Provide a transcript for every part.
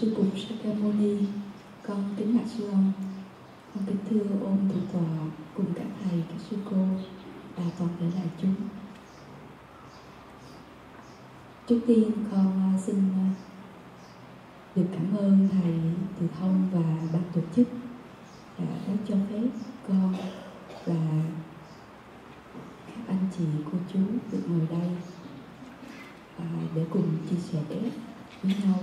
sư cục Sakamuni con kính bạch sư ông con kính thưa ôn thủ tọa cùng các thầy, các sư cô và con gửi lại chúng trước tiên con à, xin à, được cảm ơn thầy từ thông và ban tổ chức đã cho phép con và các anh chị cô chú được ngồi đây à, để cùng chia sẻ với nhau.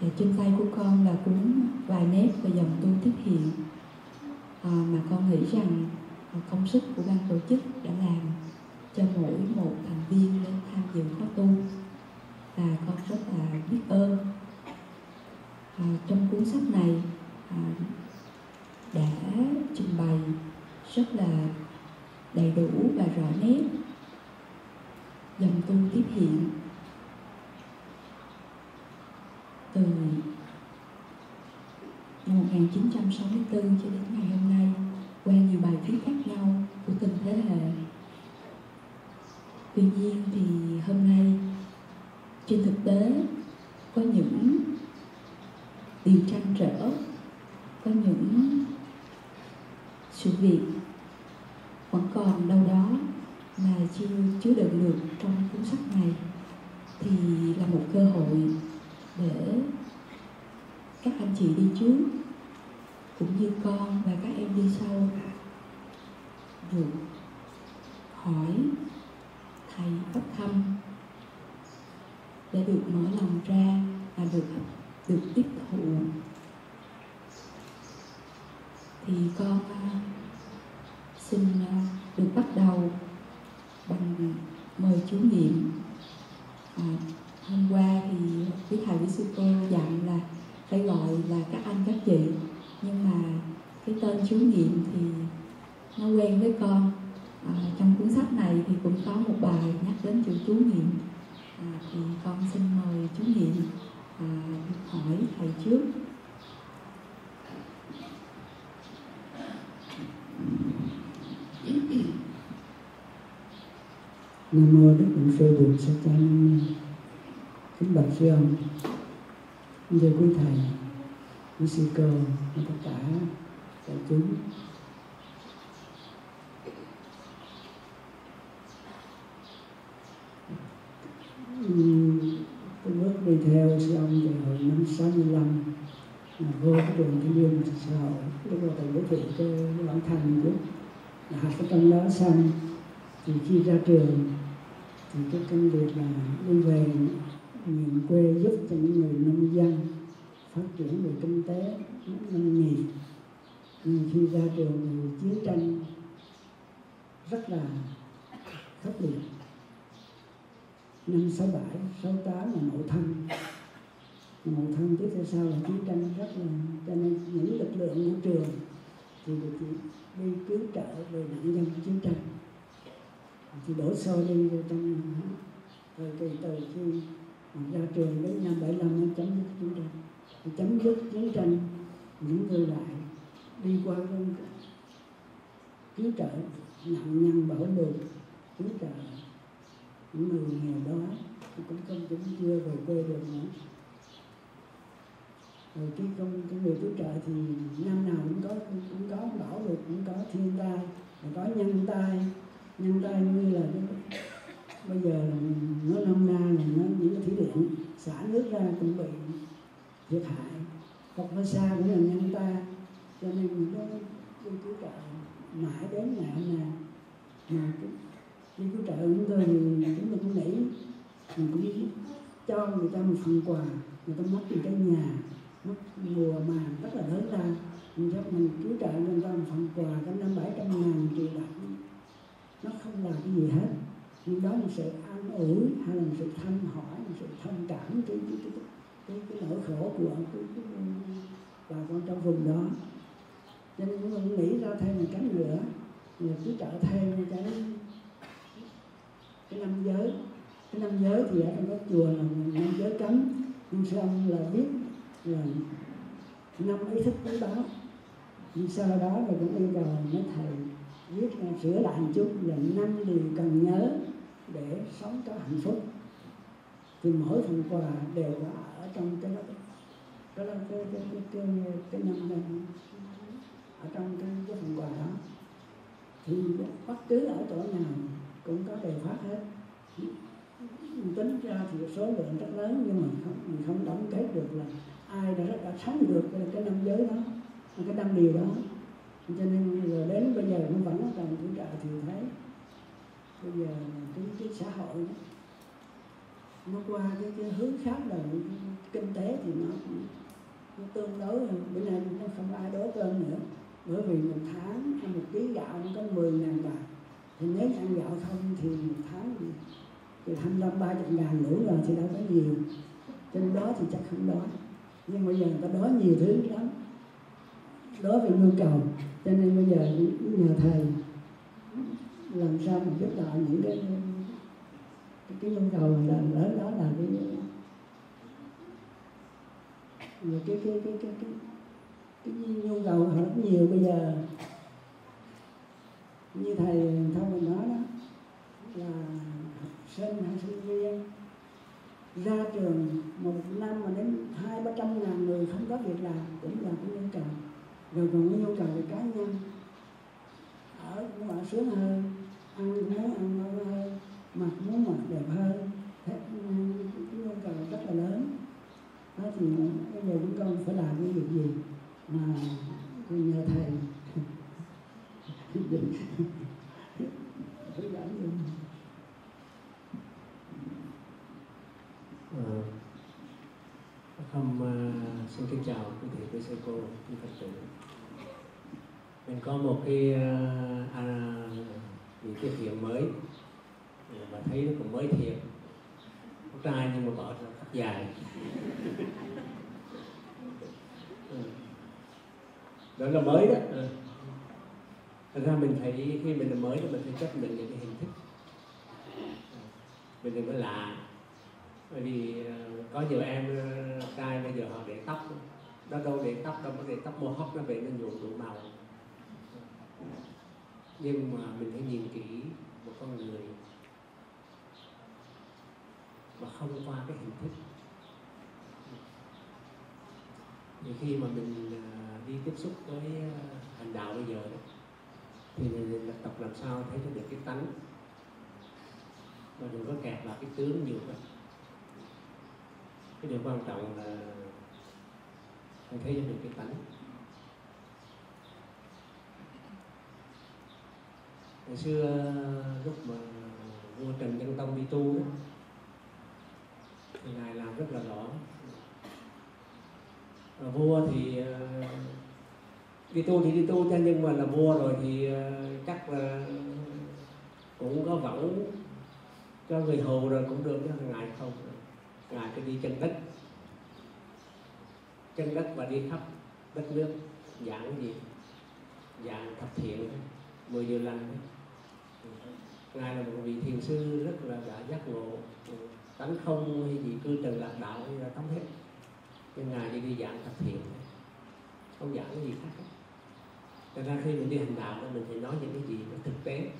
Và trên tay của con là cuốn vài nét và dòng tu tiếp hiện nghĩ rằng công sức của ban tổ chức đã làm cho mỗi một thành viên đến tham dự khóa tu. Và con rất là biết ơn. À, trong cuốn sách này à, đã trình bày rất là đầy đủ và rõ nét dòng tu tiếp hiện. Từ năm 1964 cho đến ngày hôm nay qua nhiều bài viết khác nhau của từng thế hệ. Tuy nhiên thì hôm nay trên thực tế có những điều trăn trở, có những sự việc vẫn còn đâu đó mà chưa chứa đựng được trong cuốn sách này thì là một cơ hội để các anh chị đi trước cũng như con và các em đi sau được. Hỏi thầy pháp thăm để được mở lòng ra và được được tiếp thụ. Thì con à, xin à, được bắt đầu bằng mời chú niệm à, hôm qua thì quý thầy quý sư cô dặn là phải gọi là các anh các chị nhưng mà cái tên chú nghiệm thì nó quen với con. À, trong cuốn sách này thì cũng có một bài nhắc đến chữ chú nghiệm. À, thì con xin mời chú nghiệm à, hỏi thầy trước. Nam mô đức phật sư bụt sa cha ni. Kính bạch sư ông. Thưa quý thầy với sư cơ với tất cả đại chúng. Tôi bước đi theo sư ông từ hồi năm 65 là vô cái trường thanh niên xã hội lúc đó thầy giới thiệu cho bản thân chút là học cái trong đó xong, thì khi ra trường, thì cái công việc là đi về miền quê giúp cho những người nông dân phát triển về kinh tế nông nghiệp. Nhưng khi ra trường thì chiến tranh rất là khốc liệt. Năm sáu bảy, sáu tám là mậu thân. Mậu thân tiếp theo sau là chiến tranh rất là, cho nên những lực lượng của trường thì được đi cứu trợ về nạn nhân chiến tranh. Thì đổ xô đi trong rồi từ từ khi ra trường đến năm 75 mới chấm dứt chiến tranh để chấm dứt chiến tranh, những người đại đi qua bên cứu trợ nạn nhân bảo lục cứu trợ những người nghèo đó cũng không cũng chưa về quê được nữa. Rồi cái công cái người cứu trợ thì năm nào cũng có cũng có bảo lụt cũng có thiên tai có nhân tai. Nhân tai như là cái bây giờ nó năm na là nó những cái thủy điện, xả nước ra cũng bị thiệt hại hoặc nó xa cũng là nhân ta cho nên mình nó đi cứu trợ mãi đến ngày hôm nay. Mà đi cứu trợ chúng tôi thì chúng tôi cũng nghĩ mình cũng cho người ta một phần quà. Người ta mất một cái nhà mất mùa màng rất là lớn ra mình cho mình cứu trợ cho người ta một phần quà cái năm bảy trăm ngàn triệu đồng nó không là cái gì hết. Nhưng đó là sự an ủi hay là sự thăm hỏi sự thông cảm cái cái cái, cái, cái nỗi khổ của cái, cái, bà con trong vùng đó. Cho nên chúng tôi nghĩ ra thêm một cái nữa. Là cứ trợ thêm cái cái năm giới. Cái năm giới thì ở trong các chùa là năm giới cấm. Nhưng xong là biết là năm ý thức tế báo nhưng sau đó là cũng yêu cầu mấy thầy viết sửa lại một chút là năm điều cần nhớ để sống có hạnh phúc. Thì mỗi phần quà đều có ở trong cái đó. Đó là cái cái cái cái, cái năm này. Ở trong cái, cái phần quà đó. Thì bất cứ ở chỗ nào cũng có đề phát hết. Tính ra thì số lượng rất lớn nhưng mà không, mình không đóng kết được là ai đã đã sống được cái, năm giới đó cái năm điều đó. Cho nên giờ đến bây giờ nó vẫn còn tuổi trợ thì thấy. Bây giờ cái, cái xã hội đó, nó qua cái, cái hướng khác là kinh tế thì nó, nó tương đối bữa nay nó không ai đố cơm nữa. Bởi vì một tháng ăn một ký gạo nó có 10 ngàn bạc. Thì nếu ăn gạo không thì một tháng thì, thì 25 ba chục ngàn đủ rồi thì đâu có nhiều. Trên đó thì chắc không đói. Nhưng bây giờ người ta đói nhiều thứ lắm. Đối với nhu cầu. Cho nên bây giờ nhờ thầy làm sao mà giúp đỡ những cái cái, nhu cầu là lớn đó là cái là cái cái cái cái cái, cái nhu cầu họ rất nhiều bây giờ. Như thầy thông mình nói đó là học sinh hay sinh viên ra trường một năm mà đến hai ba trăm ngàn người không có việc làm cũng là cái nhu cầu. Rồi còn cái nhu cầu về cá nhân. Ở cũng ở sướng hơn ăn cũng muốn ăn ngon hơn mặt muốn mặt đẹp hơn. Hết cái nhu cầu rất là lớn. Đó thì bây giờ chúng con phải làm cái việc gì mà nhờ thầy. Định dẫn không uh, xin kính chào quý thầy quý sư cô quý phật tử. Mình có một cái uh, à, những cái thiện mới mà thấy nó cũng mới thiệt. Con trai nhưng mà bỏ ra cắt dài. Ừ. Đó là mới đó. Ừ. Thật ra mình thấy khi mình là mới thì mình phải chấp nhận những cái hình thức. Mình đừng có lạ. Bởi vì ờ, có nhiều em ờ, trai bây giờ họ để tóc. Nó đâu để tóc, đâu có để tóc mô hóc nó về nó nhuộm đủ màu. Nhưng mà mình phải nhìn kỹ một con người mà không qua cái hình thức. Thì khi mà mình à, đi tiếp xúc với à, hành đạo bây giờ đó, thì mình tập làm sao thấy được cái tánh. Và đừng có kẹt vào cái tướng nhiều quá. Cái điều quan trọng là phải thấy được cái tánh. Ngày xưa à, lúc mà vua trần nhân tông đi tu đó, thì ngài làm rất là rõ và vua thì ờ, đi tu thì đi tu cho nhưng mà là vua rồi thì ờ, chắc là cũng có vẫn cho người hầu rồi cũng được, chứ ngài không. Ngài cứ đi chân đất. Chân đất và đi khắp đất nước, giảng gì? Giảng thập thiện, mười điều lành. Ngài là một vị thiền sư rất là đã giác ngộ tánh không hay gì cư trần lạc đạo hay là tấm hết. Nhưng ngài đi đi giảng thập thiện không giảng cái gì khác hết. Thật ra khi mình đi hành đạo mình thì nói những cái gì nó thực tế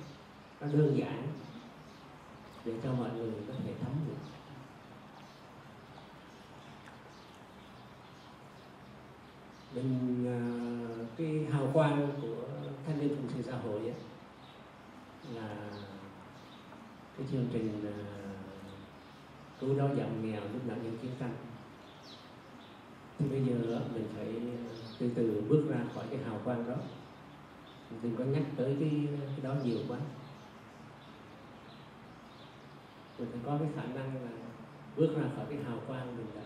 nó đơn giản để cho mọi người có thể thấm được. Mình à, cái hào quang của thanh niên phụng sự xã hội ấy, là cái chương trình à, à, cứu đói giảm nghèo lúc nạn nhân chiến tranh. Thì bây giờ mình phải ờ, từ từ bước ra khỏi cái hào quang đó. Mình đừng có nhắc tới cái, cái đó nhiều quá. Mình phải có cái khả năng là bước ra khỏi cái hào quang mình đã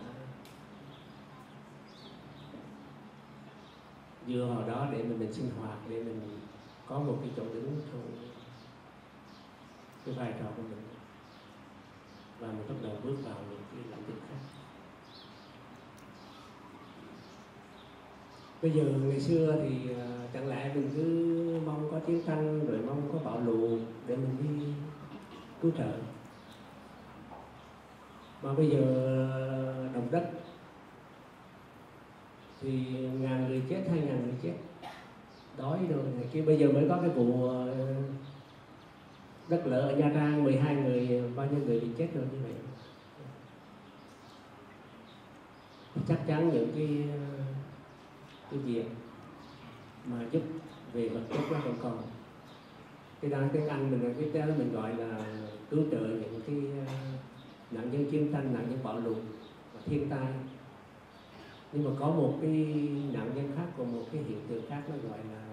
dựa vào đó để mình, mình sinh hoạt để mình có một cái chỗ đứng trong cái vai trò của mình và mình bắt đầu bước vào những cái lĩnh vực khác. Bây giờ ngày xưa thì à, chẳng lẽ mình cứ mong có chiến tranh, rồi mong có bạo lù để mình đi cứu trợ? Mà bây giờ à, động đất thì ngàn người chết, hai ngàn người chết, đói rồi này kia. Bây giờ mới có cái vụ à, đất lở ở Nha Trang 12 người, bao nhiêu người bị chết rồi như vậy? Chắc chắn những cái cái việc mà giúp về vật chất nó còn còn. Cái đó tiếng Anh mình, cái đó mình gọi là cứu trợ những cái, nạn nhân chiến tranh, nạn nhân bạo lụt và thiên tai. Nhưng mà có một cái nạn nhân khác, còn một cái hiện tượng khác nó gọi là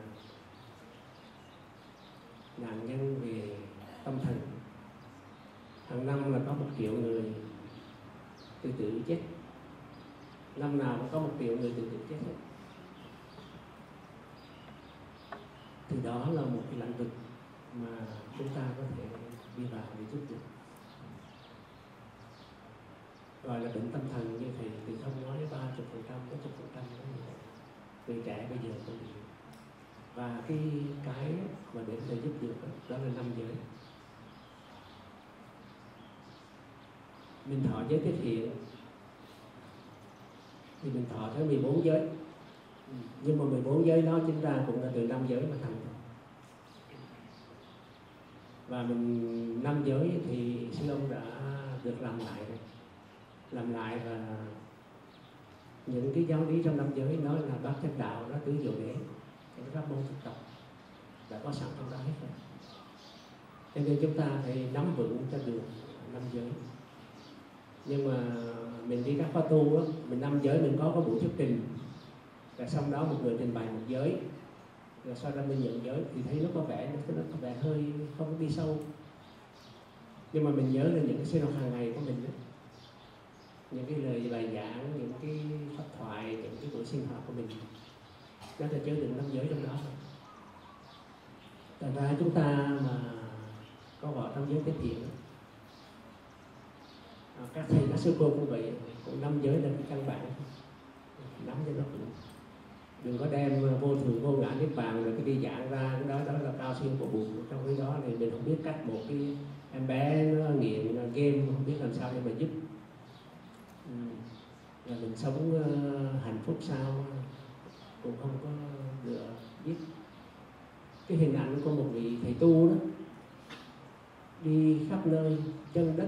nạn nhân về tâm thần. Hàng năm là có một triệu người tự tử chết. Năm nào cũng có một triệu người tự tử chết hết. Thì đó là một cái lĩnh vực mà chúng ta có thể đi vào để giúp được. Gọi là bệnh tâm thần như thầy thì không nói, ba chục phần trăm, bốn chục phần trăm người trẻ bây giờ cũng bị. Và cái cái mà để thầy giúp được đó là năm giới. Mình thọ giới tiết hiện thì mình thọ tới 14 giới. Nhưng mà 14 giới đó chính ra cũng là từ năm giới mà thành. Và mình, năm giới thì sư ông đã được làm lại làm lại và những cái giáo lý trong năm giới nói là bác chánh đạo nó tứ diệu đế, những pháp môn thực tập đã có sẵn trong đó hết rồi. Cho nên chúng ta phải nắm vững cho được năm giới nhưng mà mình đi các khóa tu á mình năm giới mình có có buổi thuyết trình. Và xong đó một người trình bày một giới. Rồi sau đó mình nhận giới thì thấy nó có vẻ nó, nó có vẻ hơi không có đi sâu. Nhưng mà mình nhớ là những cái sinh hoạt hàng ngày của mình đó, những cái lời bài giảng những cái pháp thoại những cái buổi sinh hoạt của mình. Nó là chứa đựng năm giới trong đó thành ra chúng ta mà có gọi trong giới cái thiện À, các thầy các sư cô cũng vậy. Cũng năm giới là cái căn bản. Nắm cho nó vững đừng có đem vô thường vô ngã niết bàn rồi cái đi giảng ra. Cái đó đó là cao siêu của buồn trong cái đó thì mình không biết cách một cái em bé nó nghiện game không biết làm sao để mà giúp. Ừ. là mình sống uh, hạnh phúc sao cũng không có được biết. Cái hình ảnh của một vị thầy tu đó đi khắp nơi chân đất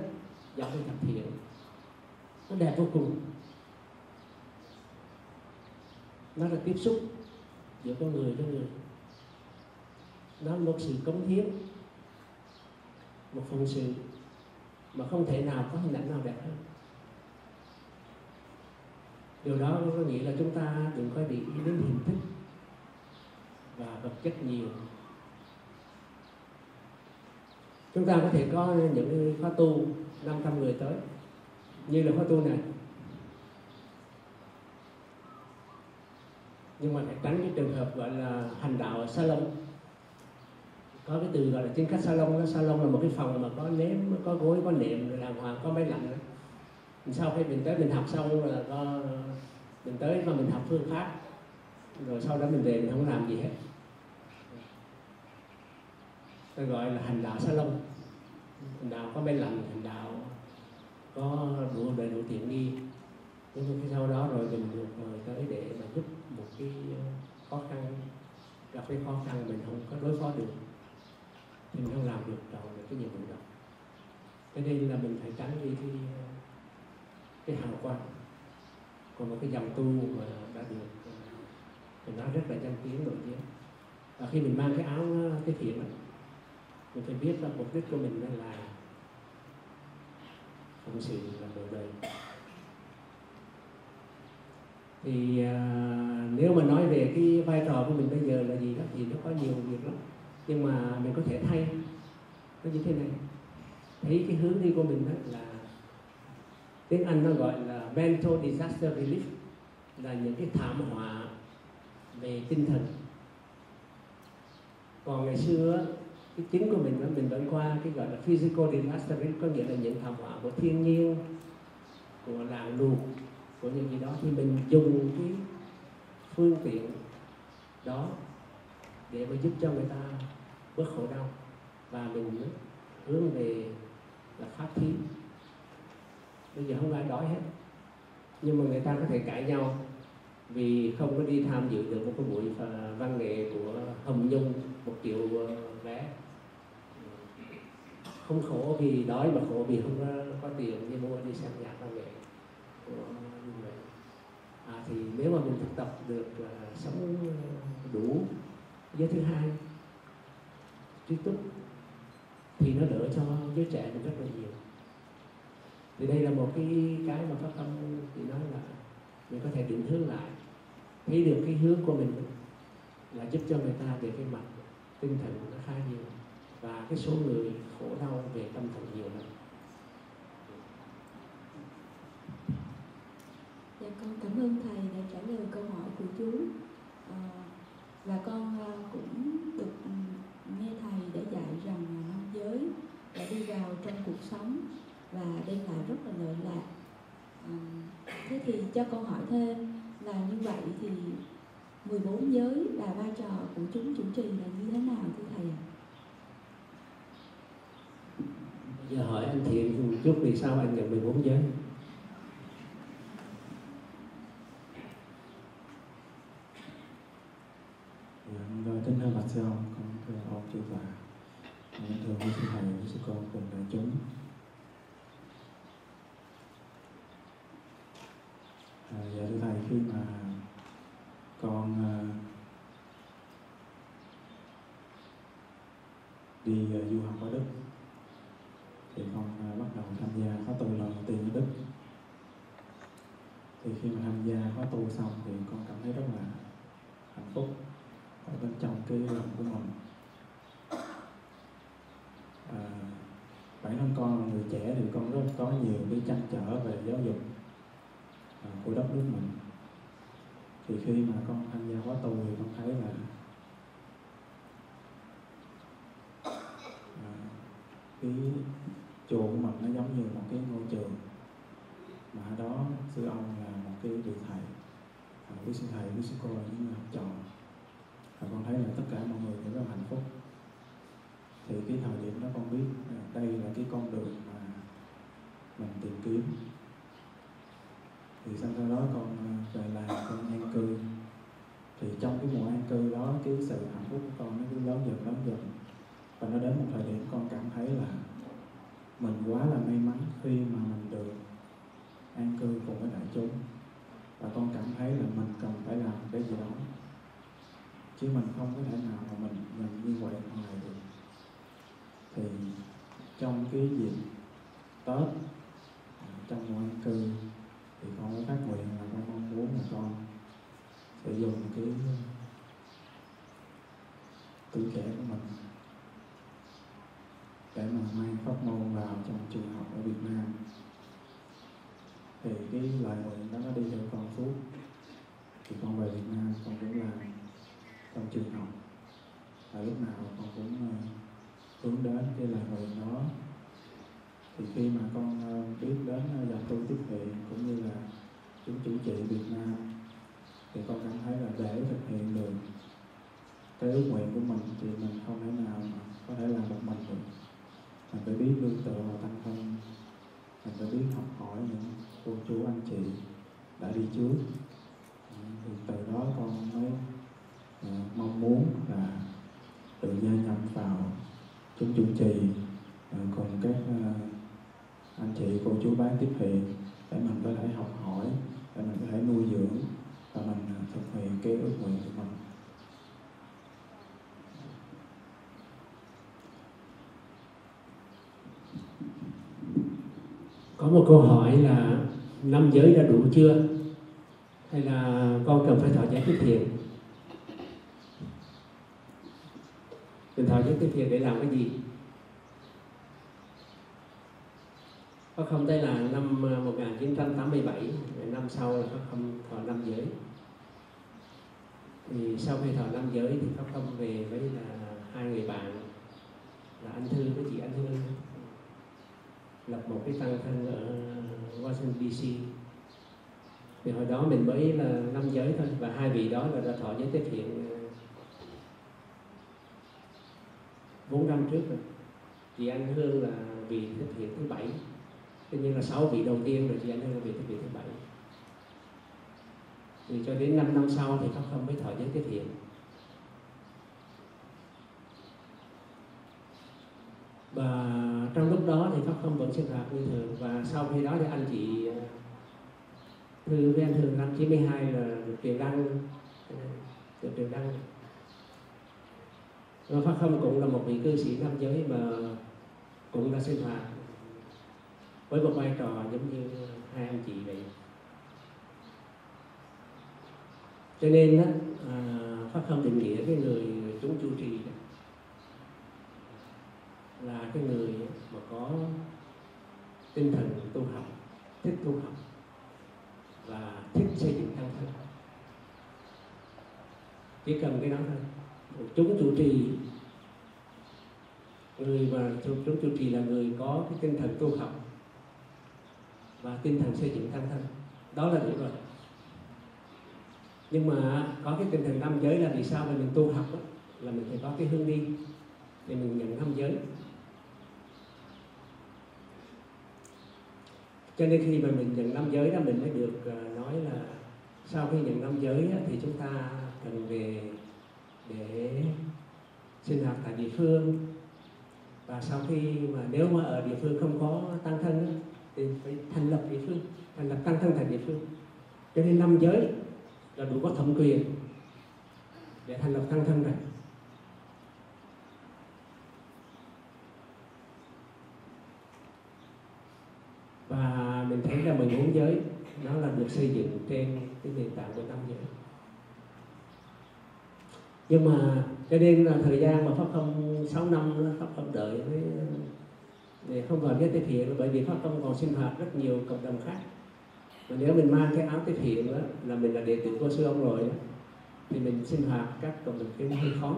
giống đi thập thiện nó đẹp vô cùng. Nó là tiếp xúc giữa con người với người. Nó là một sự cống hiến, một phần sự mà không thể nào có hình ảnh nào đẹp hơn. Điều đó có nghĩa là chúng ta đừng có để ý đến hình thức và vật chất nhiều. Chúng ta có thể có những khóa tu 500 người tới. Như là khóa tu này. Nhưng mà phải tránh cái trường hợp gọi là hành đạo salon có cái từ gọi là trên khách salon đó. Salon là một cái phòng mà có nếm, có gối, có nệm, rồi đàng hoàng, có máy lạnh đó. sau khi mình tới, mình học xong là có, mình tới và mình học phương pháp. Rồi sau đó mình về, mình không làm gì hết. Tôi gọi là hành đạo salon thành đạo có máy lạnh thành đạo có đủ đầy đủ tiện nghi. Nhưng mà sau đó rồi mình được mời tới để mà giúp một cái ờ, khó khăn, gặp cái khó khăn mình không có đối phó được thì mình không làm được trọn được cái nhiệm vụ đó cho nên là mình phải tránh đi cái ờ, cái hào quang. Còn một cái dòng tu mà đã được ờ, mình nói rất là danh tiếng rồi chứ và khi mình mang cái áo cái thiện này mình phải biết là mục đích của mình là phụng sự là đời đời thì à, nếu mà nói về cái vai trò của mình bây giờ là gì đó thì nó có nhiều việc lắm. Nhưng mà mình có thể thay nó như thế này. Thấy cái hướng đi của mình đó là tiếng Anh nó gọi là mental disaster relief là những cái thảm họa về tinh thần. Còn ngày xưa cái chính của mình mình vẫn qua cái gọi là physical disaster có nghĩa là những thảm họa của thiên nhiên, của làng luộc, của những gì đó. Thì mình dùng cái phương tiện đó để mà giúp cho người ta bớt khổ đau và mình hướng về là pháp thí. Bây giờ không ai đói hết, nhưng mà người ta có thể cãi nhau vì không có đi tham dự được một cái buổi à, văn nghệ của hồng nhung, một triệu không khổ vì đói mà khổ vì không có, có tiền như mua đi xem nhạc văn nghệ như vậy à, thì nếu mà mình thực tập được uh, sống ờ, đủ. Giới thứ hai trí túc thì nó đỡ cho giới trẻ mình rất là nhiều. Thì đây là một cái cái mà pháp tâm thì nói là mình có thể định hướng lại. Thấy được cái hướng của mình là giúp cho người ta về cái mặt tinh thần nó khá nhiều và cái số người khổ đau về tâm thần nhiều lắm dạ con cảm ơn thầy đã trả lời câu hỏi của chú à, và con ờ, cũng được ừ, nghe thầy đã dạy rằng nam giới đã đi vào trong cuộc sống và đem lại rất là lợi lạc à, thế thì cho con hỏi thêm là như vậy thì 14 giới và vai trò của chúng chủ trì là như thế nào thưa thầy ạ? À? Giờ hỏi anh Thiện một chút vì sao anh nhận 14 giới? rồi kính thưa bạch sư ông, con thưa ông chư Phật, con thưa quý sư thầy, quý sư con cùng đại chúng. À, dạ thưa thầy, khi mà con à, đi uh, du học ở Đức thì khi mà tham gia khóa tu xong thì con cảm thấy rất là hạnh phúc ở bên trong cái lòng của mình. À, bản thân con là người trẻ thì con rất có nhiều cái trăn trở về giáo dục à, của đất nước mình. Thì khi mà con tham gia khóa tu thì con thấy là à, cái chùa của mình nó giống như một cái ngôi trường mà ở đó sư ông là một cái vị thầy à, quý sư thầy quý sư cô là những người học trò. Và con thấy là tất cả mọi người đều rất hạnh phúc. Thì cái thời điểm đó con biết đây là cái con đường mà mình tìm kiếm. Thì sau đó con à, về làm con an cư. Thì trong cái mùa an cư đó cái sự hạnh phúc của con nó cứ lớn dần lớn dần. Và nó đến một thời điểm con cảm thấy là mình quá là may mắn khi mà mình được an cư cùng với đại chúng. Và con cảm thấy là mình cần phải làm cái gì đó. Chứ mình không có thể nào mà mình mình như vậy ngoài được. Thì trong cái dịp tết à, trong mùa an cư, thì con có phát nguyện là con mong muốn là con sẽ dùng cái tuổi trẻ của mình để mà mang pháp môn vào trong trường học ở Việt Nam thì cái lợi nguyện đó nó đi theo con suốt thì con về Việt Nam con cũng làm trong trường học. Và lúc nào con cũng uh, hướng đến cái lợi nguyện đó. Thì khi mà con uh, biết đến uh, dòng tu tiếp hiện cũng như là chúng chủ trị Việt Nam thì con cảm thấy là để thực hiện được cái ước nguyện của mình thì mình không thể nào mà có thể làm một mình được. Mình phải biết lương tựa vào tăng thân. Mình phải biết học hỏi những cô chú anh chị đã đi trước. Ờ, thì từ đó con mới uh, mong muốn là tự gia nhập vào chúng chủ trì uh, ờ, cùng các uh, anh chị cô chú bán tiếp hiện để mình có thể học hỏi để mình có thể nuôi dưỡng và mình thực hiện cái ước nguyện của mình. Có một câu hỏi là năm giới đã đủ chưa? Hay là con cần phải thọ giới tiếp thiền? Mình thọ giới tiếp thiền để làm cái gì? Có không đây là năm à, 1987 năm sau là có không thọ năm giới. Thì sau khi thọ năm giới thì có không về với là hai người bạn, là anh thư, với chị anh hương lập một cái tăng thân ở Washington DC thì hồi đó mình mới là năm giới thôi, và hai vị đó là đã thọ giới tiếp hiện ờ, bốn năm trước rồi. Chị anh hương là vị tiếp hiện thứ bảy. Tất nhiên là sáu vị đầu tiên rồi, chị anh hương là vị tiếp hiện thứ bảy. Thì cho đến 5 năm sau thì pháp không mới thọ giới tiếp hiện. Và trong lúc đó thì pháp không vẫn sinh hoạt như thường. Và sau khi đó thì anh chị ờ, thư với anh thường năm 92 là được truyền đăng. Được truyền đăng. Và Pháp Không cũng là một vị cư sĩ nam giới mà cũng đã sinh hoạt với một vai trò giống như hai anh chị vậy. Cho nên đó, à, Pháp Không định nghĩa cái người chúng chủ trì đó, là cái người mà có tinh thần tu học thích tu học và thích xây dựng căn thân. Chỉ cần cái đó thôi. Một chúng chủ trì người mà chúng, chủ trì là người có cái tinh thần tu học và tinh thần xây dựng căn thân. Đó là đủ rồi. Nhưng mà có cái tinh thần nam giới là vì sao mà mình tu học đó, là mình phải có cái hướng đi để mình nhận nam giới. Cho nên khi mà mình nhận năm giới đó, mình mới được ờ, nói là sau khi nhận năm giới thì chúng ta cần về để sinh hoạt tại địa phương. Và sau khi mà nếu mà ở địa phương không có tăng thân thì phải thành lập địa phương, thành lập tăng thân tại địa phương. Cho nên năm giới là đủ có thẩm quyền để thành lập tăng thân này. Là mình thấy là 14 giới. Nó là được xây dựng trên cái nền tảng của tâm giới. Nhưng mà cho nên là thời gian mà pháp không 6 năm pháp không đợi với để không vào cái tiếp thiện bởi vì pháp không còn sinh hoạt rất nhiều cộng đồng khác. Mà nếu mình mang cái áo tiếp thiện đó là mình là đệ tử của sư ông rồi đó, thì mình sinh hoạt các cộng đồng kia hơi khó.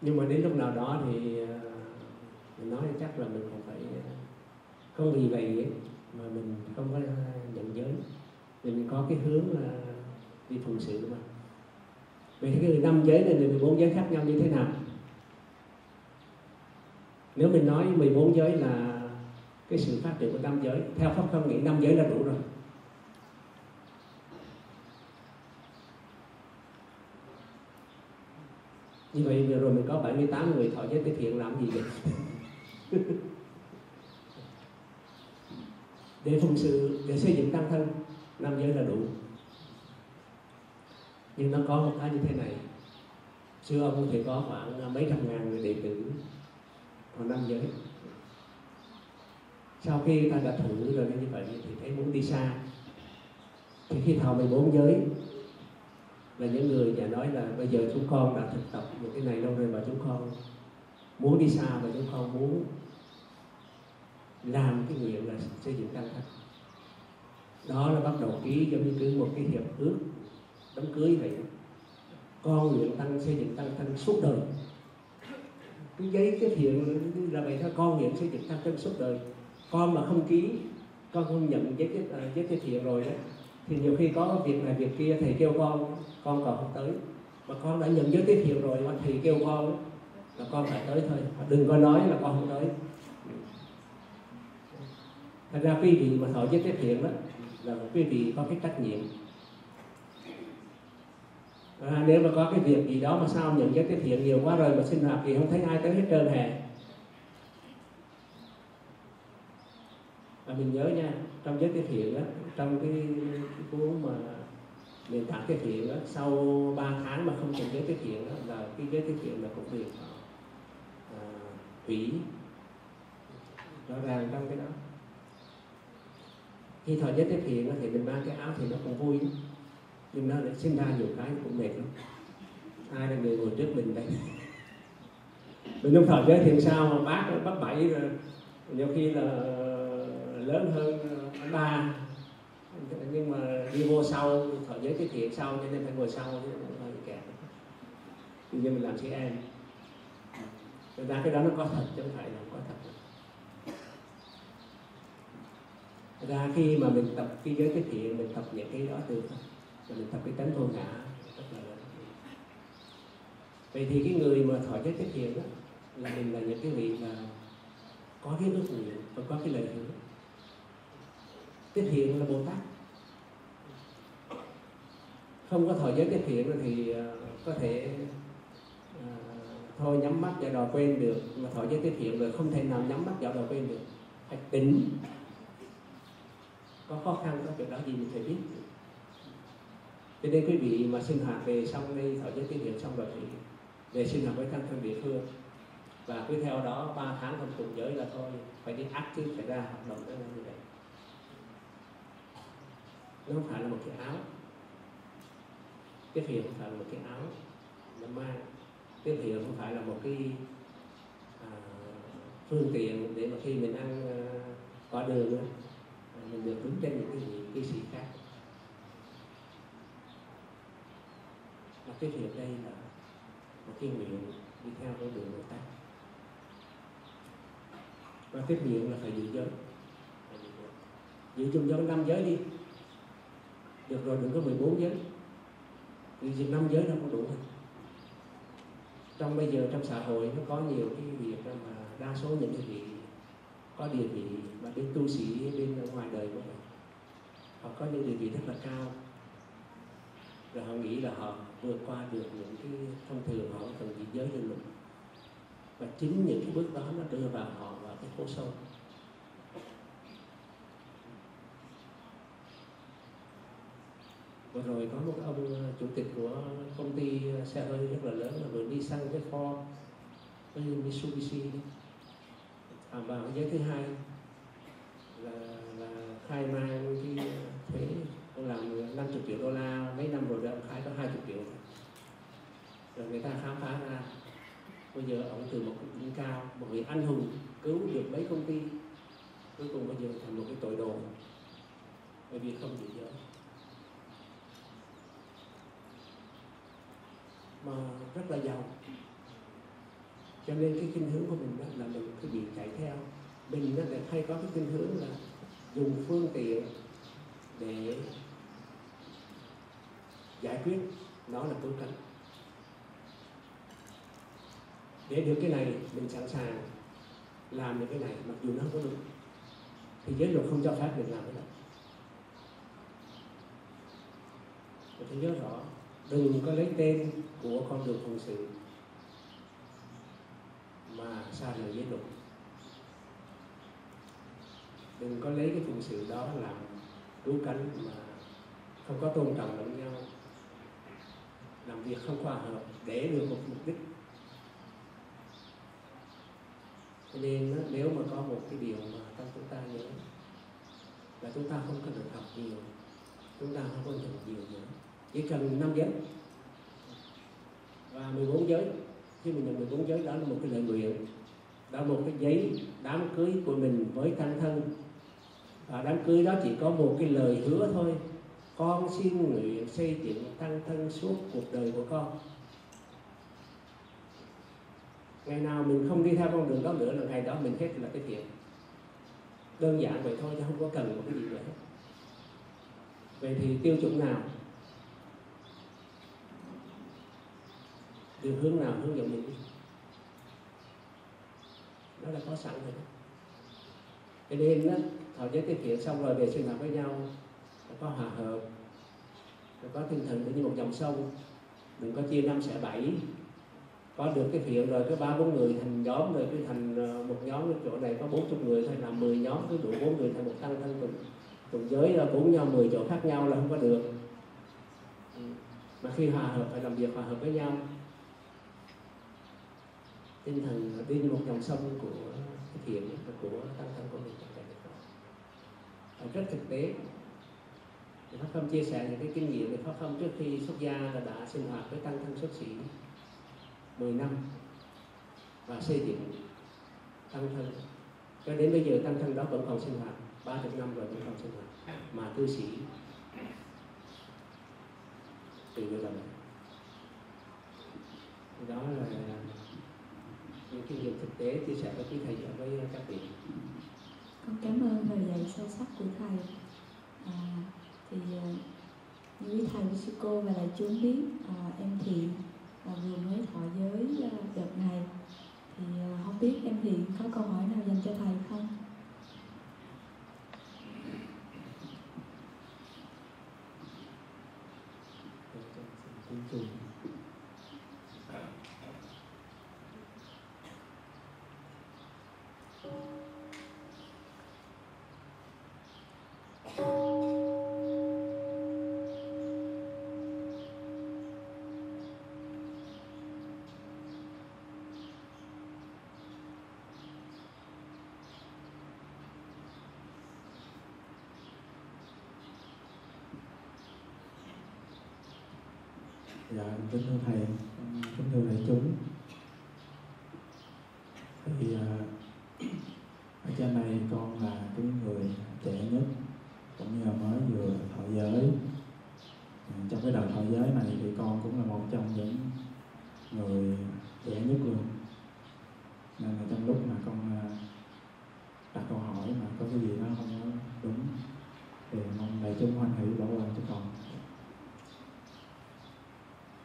Nhưng mà đến lúc nào đó thì à, mình nói chắc là mình còn phải không vì vậy ấy, mà mình không có nhận giới. Thì mình có cái hướng là đi phụng sự mà. Vậy thì cái năm giới này là 14 giới khác nhau như thế nào? Nếu mình nói 14 giới là cái sự phát triển của năm giới theo pháp không nghĩ năm giới là đủ rồi. Như vậy vừa rồi mình có 78 người thọ giới tới thiện làm gì vậy để phụng sự, để xây dựng tăng thân năm giới là đủ. Nhưng nó có một cái như thế này. Xưa ông thì có khoảng à, mấy trăm ngàn người đệ tử còn năm giới. Sau khi ta đã thử rồi như vậy thì thấy muốn đi xa. Thì khi thọ 14 giới, là những người nhà nói là bây giờ chúng con đã thực tập những cái này lâu rồi và chúng con muốn đi xa và chúng con muốn làm cái nguyện là xây dựng căn thân đó là bắt đầu ký giống như cứ một cái hiệp ước đám cưới vậy. Con nguyện tăng xây dựng tăng thân suốt đời. Cái giấy cái thiện là vậy thôi con nguyện xây dựng tăng thân suốt đời. Con mà không ký con không nhận giấy cái uh, giấy cái thiện rồi đó thì nhiều khi có việc này việc kia thầy kêu con con còn không tới. Mà con đã nhận giấy cái thiện rồi mà thầy kêu con là con phải tới thôi. Đừng có nói là con không tới thành ra quý vị mà thọ giới cái thiện đó là quý vị có cái trách nhiệm. À, nếu mà có cái việc gì đó mà sao nhận giới cái thiện nhiều quá rồi mà sinh hoạt thì không thấy ai tới hết trơn hè. Và mình nhớ nha trong giới cái thiện đó trong cái, cái cuốn mà nền tảng cái thiện đó sau 3 tháng mà không nhận giới cái thiện đó là cái giới cái thiện là cũng được à, hủy. Rõ ràng trong cái đó khi thời giới tiếp hiện thì mình mang cái áo thì nó cũng vui. Nhưng nó lại sinh ra nhiều cái cũng mệt lắm. Ai là người ngồi trước mình đây mình không thời giới thì sao mà bác bác bảy rồi nhiều khi là lớn hơn anh ba. Nhưng mà đi vô sau thọ giới cái thiện sau cho nên phải ngồi sau chứ hơi kẹt. Nhưng mình làm chị em. Thực ra cái đó nó có thật chứ không phải là không có thật. Ra khi mà mình tập cái giới tiết thiện mình tập những cái đó được mà mình tập cái tánh vô ngã rất là lớn. Vậy thì cái người mà thọ giới tiết thiện đó, là mình là những cái vị mà có cái ước nguyện và có cái lời hứa. Tiết thiện là bồ tát. Không có thọ giới tiết thiện thì ờ, có thể ờ, thôi nhắm mắt và đò quên được, mà thọ giới tiết thiện rồi không thể nào nhắm mắt và đò quên được. Phải tỉnh có khó khăn có việc đó gì mình phải biết. Cho nên quý vị mà sinh hoạt về xong đi thọ giới tiết thiện xong rồi thì về sinh hoạt với thân thân địa phương và cứ theo đó ba tháng không cùng giới là thôi phải đi ác chứ phải ra hoạt động đó là như vậy. Nó không phải là một cái áo. Cái thiền không phải là một cái áo nó mang. Cái thiền không phải là một cái à, phương tiện để mà khi mình ăn à, có đường đó, mình được đứng trên những cái gì cái gì khác. Mà cái việc đây là một cái nguyện đi theo con đường Bồ Tát. Và cái nguyện là phải giữ giới giữ chung giới năm giới đi. Được rồi, đừng có 14 giới. Vì năm giới nó không đủ trong bây giờ trong xã hội nó có nhiều cái việc mà đa số những cái việc có địa vị mà bên tu sĩ, bên ngoài đời của mình họ có những địa vị rất là cao. Rồi họ nghĩ là họ vượt qua được những cái thông thường họ cần gì giới cho mình. Và chính những cái bước đó nó đưa vào họ vào cái hố sâu. Vừa rồi có một ông ờ, chủ tịch của công ty ờ, xe hơi rất là lớn là vừa đi sang cái Ford với Mitsubishi à, và giới thứ hai là, là khai mai cái ờ, thuế ông làm 50 triệu đô la mấy năm rồi ông khai có 20 triệu rồi. Người ta khám phá ra. Bây giờ ông từ một đỉnh cao một vị anh hùng cứu được mấy công ty cuối cùng bây giờ thành một cái tội đồ. Bởi vì không giữ giới. Mà rất là giàu cho nên cái khuynh hướng của mình đó là mình cứ bị chạy theo. Mình nó lại hay có cái khuynh hướng là dùng phương tiện để giải quyết. Nó là cứu cánh để được cái này, mình sẵn sàng làm được cái này, mặc dù nó không có đúng thì giới luật không cho phép mình làm cái đó. Mình phải nhớ rõ, đừng có lấy tên của con đường phụng sự mà sai lời giới luật. Đừng có lấy cái phụng sự đó làm cứu cánh mà không có tôn trọng lẫn nhau. Làm việc không khoa hợp để được một mục đích. Cho nên nếu mà có một cái điều mà trong chúng ta nhớ, là chúng ta không cần được học nhiều, chúng ta không cần được nhiều nữa. Chỉ cần năm giới và 14 giới khi mình nhận 14 giới đó là một cái lời nguyện đó là một cái giấy đám cưới của mình với thanh thân. Và đám cưới đó chỉ có một cái lời hứa thôi, con xin nguyện xây dựng tăng thân suốt cuộc đời của con. Ngày nào mình không đi theo con đường đó nữa là ngày đó mình hết là cái thiện. Đơn giản vậy thôi chứ không có cần một cái gì nữa hết. Vậy thì tiêu chuẩn nào? Điều hướng nào hướng dẫn mình đi. Nó đã có sẵn rồi đó. Cái đêm đó, thọ giới tiết kiệm xong rồi về sinh hoạt với nhau có hòa hợp có tinh thần như một dòng sông. Đừng có chia năm sẽ bảy. Có được cái thiện rồi cái ba bốn người thành nhóm rồi cái thành ờ, một nhóm cái chỗ này có bốn chục người thôi là mười nhóm cứ đủ bốn người thành một tăng thân cùng cùng giới là bốn nhau mười chỗ khác nhau là không có được. Ừ. Mà khi hòa hợp phải làm việc hòa hợp với nhau tinh thần đi như một dòng sông của cái thiện của tăng thân của mình rất thực tế. Pháp Khâm chia sẻ những cái kinh nghiệm về Pháp Khâm trước khi xuất gia là đã sinh hoạt với tăng thân xuất sĩ 10 năm và xây dựng tăng thân. Cho đến bây giờ tăng thân đó vẫn còn sinh hoạt 30 năm rồi vẫn còn sinh hoạt, mà cư sĩ từ bây giờ. Đó là những kinh nghiệm thực tế chia sẻ với quý thầy và với ờ, các vị. Con cảm ơn lời dạy sâu sắc của thầy. À, thì ờ, như quý thầy với sư cô và đại chúng biết à, em thiện à, vừa mới thọ giới à, đợt này. Thì à, không biết em thiện có câu hỏi nào dành cho thầy không Tiếng chuông. Dạ, kính thưa thầy, kính thưa đại chúng. Thì à, ở trên này con là cái người trẻ nhất cũng như là mới vừa thọ giới. À, Trong cái đợt thọ giới này thì con cũng là một trong những người trẻ nhất luôn. Nên là trong lúc mà con à, đặt câu hỏi mà có cái gì đó không có đúng thì mong đại chúng hoan hỷ bỏ qua cho con.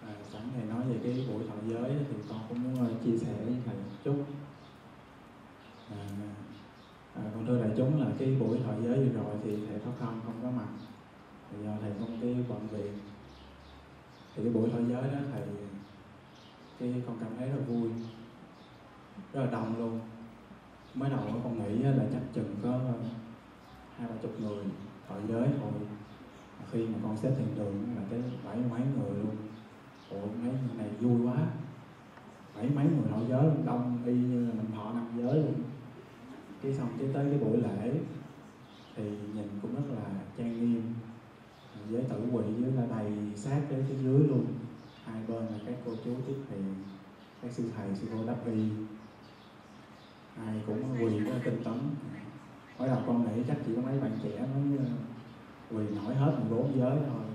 À, sẵn thầy nói về cái buổi thọ giới á, thì con cũng muốn ờ, chia sẻ với thầy một chút à, à, con thưa đại chúng là cái buổi hội giới vừa rồi thì thầy Pháp Không không có mặt. Thì do thầy không cái bận việc. Thì cái buổi hội giới đó thầy, cái con cảm thấy rất là vui, rất là đông luôn. Mới đầu con nghĩ là chắc chừng có hai ba chục người hội giới thôi. Khi mà con xếp thiền đường là tới bảy mấy người luôn. Ủa, mấy người này vui quá. Bảy mấy người hội giới đông y như là mình thọ năm giới luôn. Cái xong cái tới cái buổi lễ thì nhìn cũng rất là trang nghiêm. Với tử quỷ dưới là đầy sát đến phía dưới luôn. Hai bên là các cô chú tiếp thì các sư thầy, sư cô đắp y. Ai cũng quỳ có tinh tấn. Mới đầu con nghĩ chắc chỉ có mấy bạn trẻ mới ờ, quỳ nổi hết 14 giới thôi.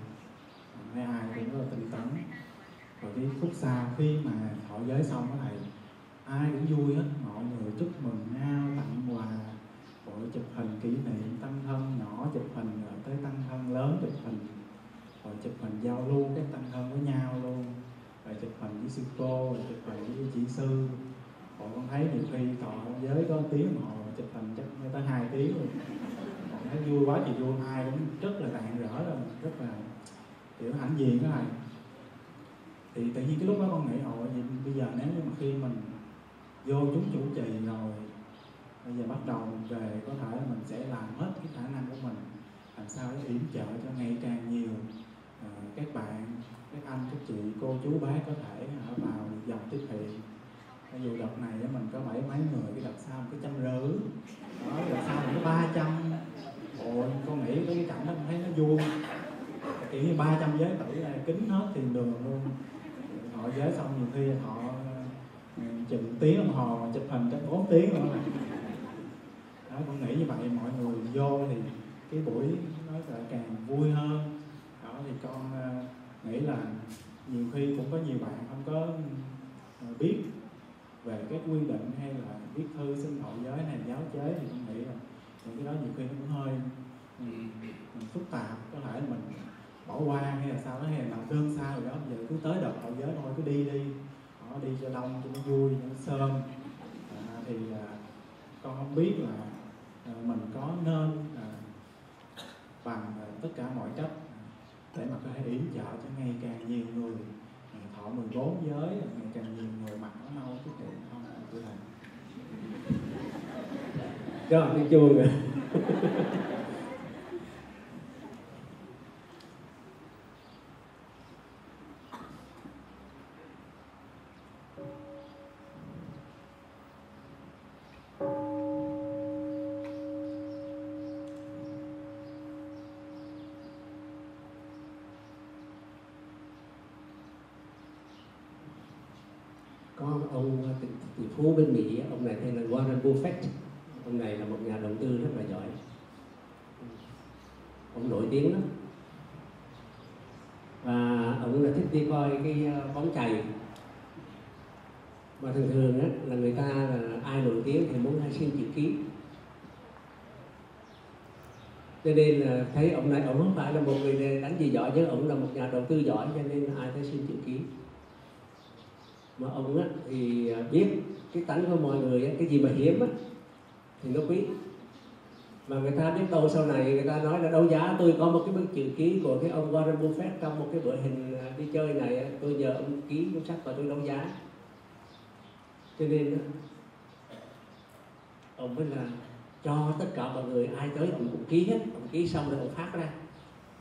Mấy ai cũng rất là tinh tấn. Rồi cái phút sau khi mà thọ giới xong đó thầy, ai cũng vui hết. Mọi người chúc mừng nhau tặng quà chụp hình kỷ niệm tăng thân nhỏ, chụp hình rồi tới tăng thân lớn, chụp hình, rồi chụp hình giao lưu các tăng thân với nhau luôn. Rồi chụp hình với sư cô, rồi chụp hình với chị sư. Rồi con thấy nhiều khi cọ giới có tiếng họ chụp hình chắc tới hai tiếng rồi còn thấy vui quá thì vui ai cũng rất là rạng rỡ rồi, rất là kiểu hãnh diện đó này thì tự nhiên cái lúc đó con nghĩ, ồ, vậy bây giờ nếu như mà khi mình vô chúng chủ trì rồi bây giờ bắt đầu mình về có thể mình sẽ làm hết cái khả năng của mình. Làm sao để yểm trợ cho ngày càng nhiều ờ, các bạn các anh các chị cô chú bác có thể ở vào dòng tiếp thị. Ví dụ đợt này mình có bảy mấy người cái đợt sau cái trăm rưỡi đó đợt sau mình có ba trăm. Ôi con nghĩ cái cảnh đó mình thấy nó vui. Kiểu như ba trăm giới tử là kính hết tiền đường luôn. Họ giới xong nhiều khi họ ờ, chừng tiếng đồng hồ chụp hình chắc bốn tiếng nữa đó con nghĩ như vậy mọi người vô thì cái buổi nó sẽ càng vui hơn. Đó thì con ờ, nghĩ là nhiều khi cũng có nhiều bạn không có ờ, biết về các quy định hay là viết thư xin hội giới này giáo chế thì con nghĩ là những cái đó nhiều khi nó cũng hơi ừ, phức tạp. Có thể mình bỏ qua hay là sao đó hay là làm đơn xa rồi đó giờ cứ tới đợt hội giới thôi cứ đi đi. Đó, đi cho đông cho nó vui cho nó sơm. À, thì à, con không biết là Ờ, mình có nên ờ, bằng ờ, tất cả mọi cách để mà có thể yểm trợ cho ngày càng nhiều người thọ 14 giới ngày càng nhiều người mặc áo nâu cái chuyện không thưa thầy Rồi, đi chui rồi. Warren Buffett ông này là một nhà đầu tư rất là giỏi. Ông nổi tiếng lắm. Và ông là thích đi coi cái ờ, bóng chày. Và thường thường ấy, là người ta là ai nổi tiếng thì muốn hay xin chữ ký. Cho nên là thấy ông này ông không phải là một người đánh gì giỏi chứ ông là một nhà đầu tư giỏi cho nên ai thấy xin chữ ký. Mà ông á, thì ờ, biết cái tánh của mọi người cái gì mà hiếm á, thì nó quý. Mà người ta biết đâu sau này người ta nói là đấu giá tôi có một cái bức chữ ký của cái ông Warren Buffett trong một cái bữa hình à, đi chơi này tôi nhờ ông ký cuốn sách và tôi đấu giá. Cho nên ông mới là cho tất cả mọi người ai tới ông cũng ký hết ông ký xong rồi ông phát ra.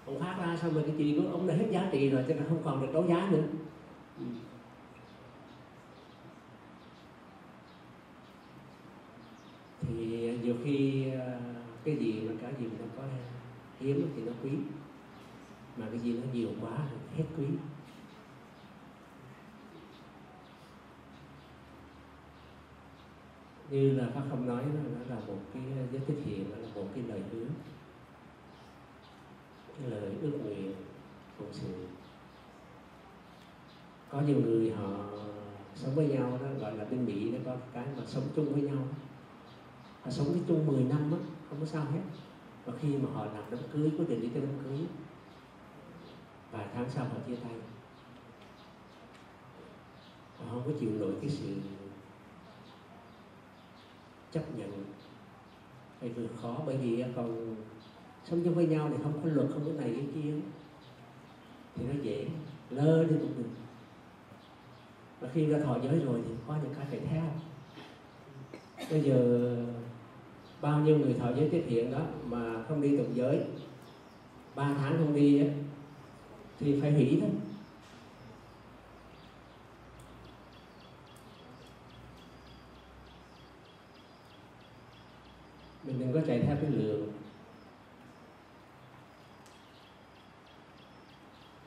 Ông phát ra xong rồi cái gì của ông đã hết giá trị rồi cho nên không còn được đấu giá nữa. Ừ. thì ờ, nhiều khi ờ, cái gì mà cái gì mà nó có hiếm thì nó quý. Mà cái gì nó nhiều quá thì hết quý. Như là pháp không nói nó, nó là một cái ờ, giới tích hiện nó là một cái lời hứa. Lời ước nguyện của sự. Có nhiều người họ sống với nhau đó gọi là bên mỹ nó có cái mà sống chung với nhau họ sống với chung 10 năm đó, không có sao hết. Và khi mà họ làm đám cưới quyết định đi tới đám cưới. Vài tháng sau họ chia tay. Họ không có chịu nổi cái sự chấp nhận. Hay vượt khó bởi vì còn sống chung với nhau thì không có luật không có này cái kia. Thì nó dễ lơ đi một đường. và khi ra thọ giới rồi thì có những cái phải theo. Bây giờ bao nhiêu người thọ giới tiết hiện đó mà không đi tục giới? Ba tháng không đi ấy, thì phải hủy thôi. Mình đừng có chạy theo cái lượng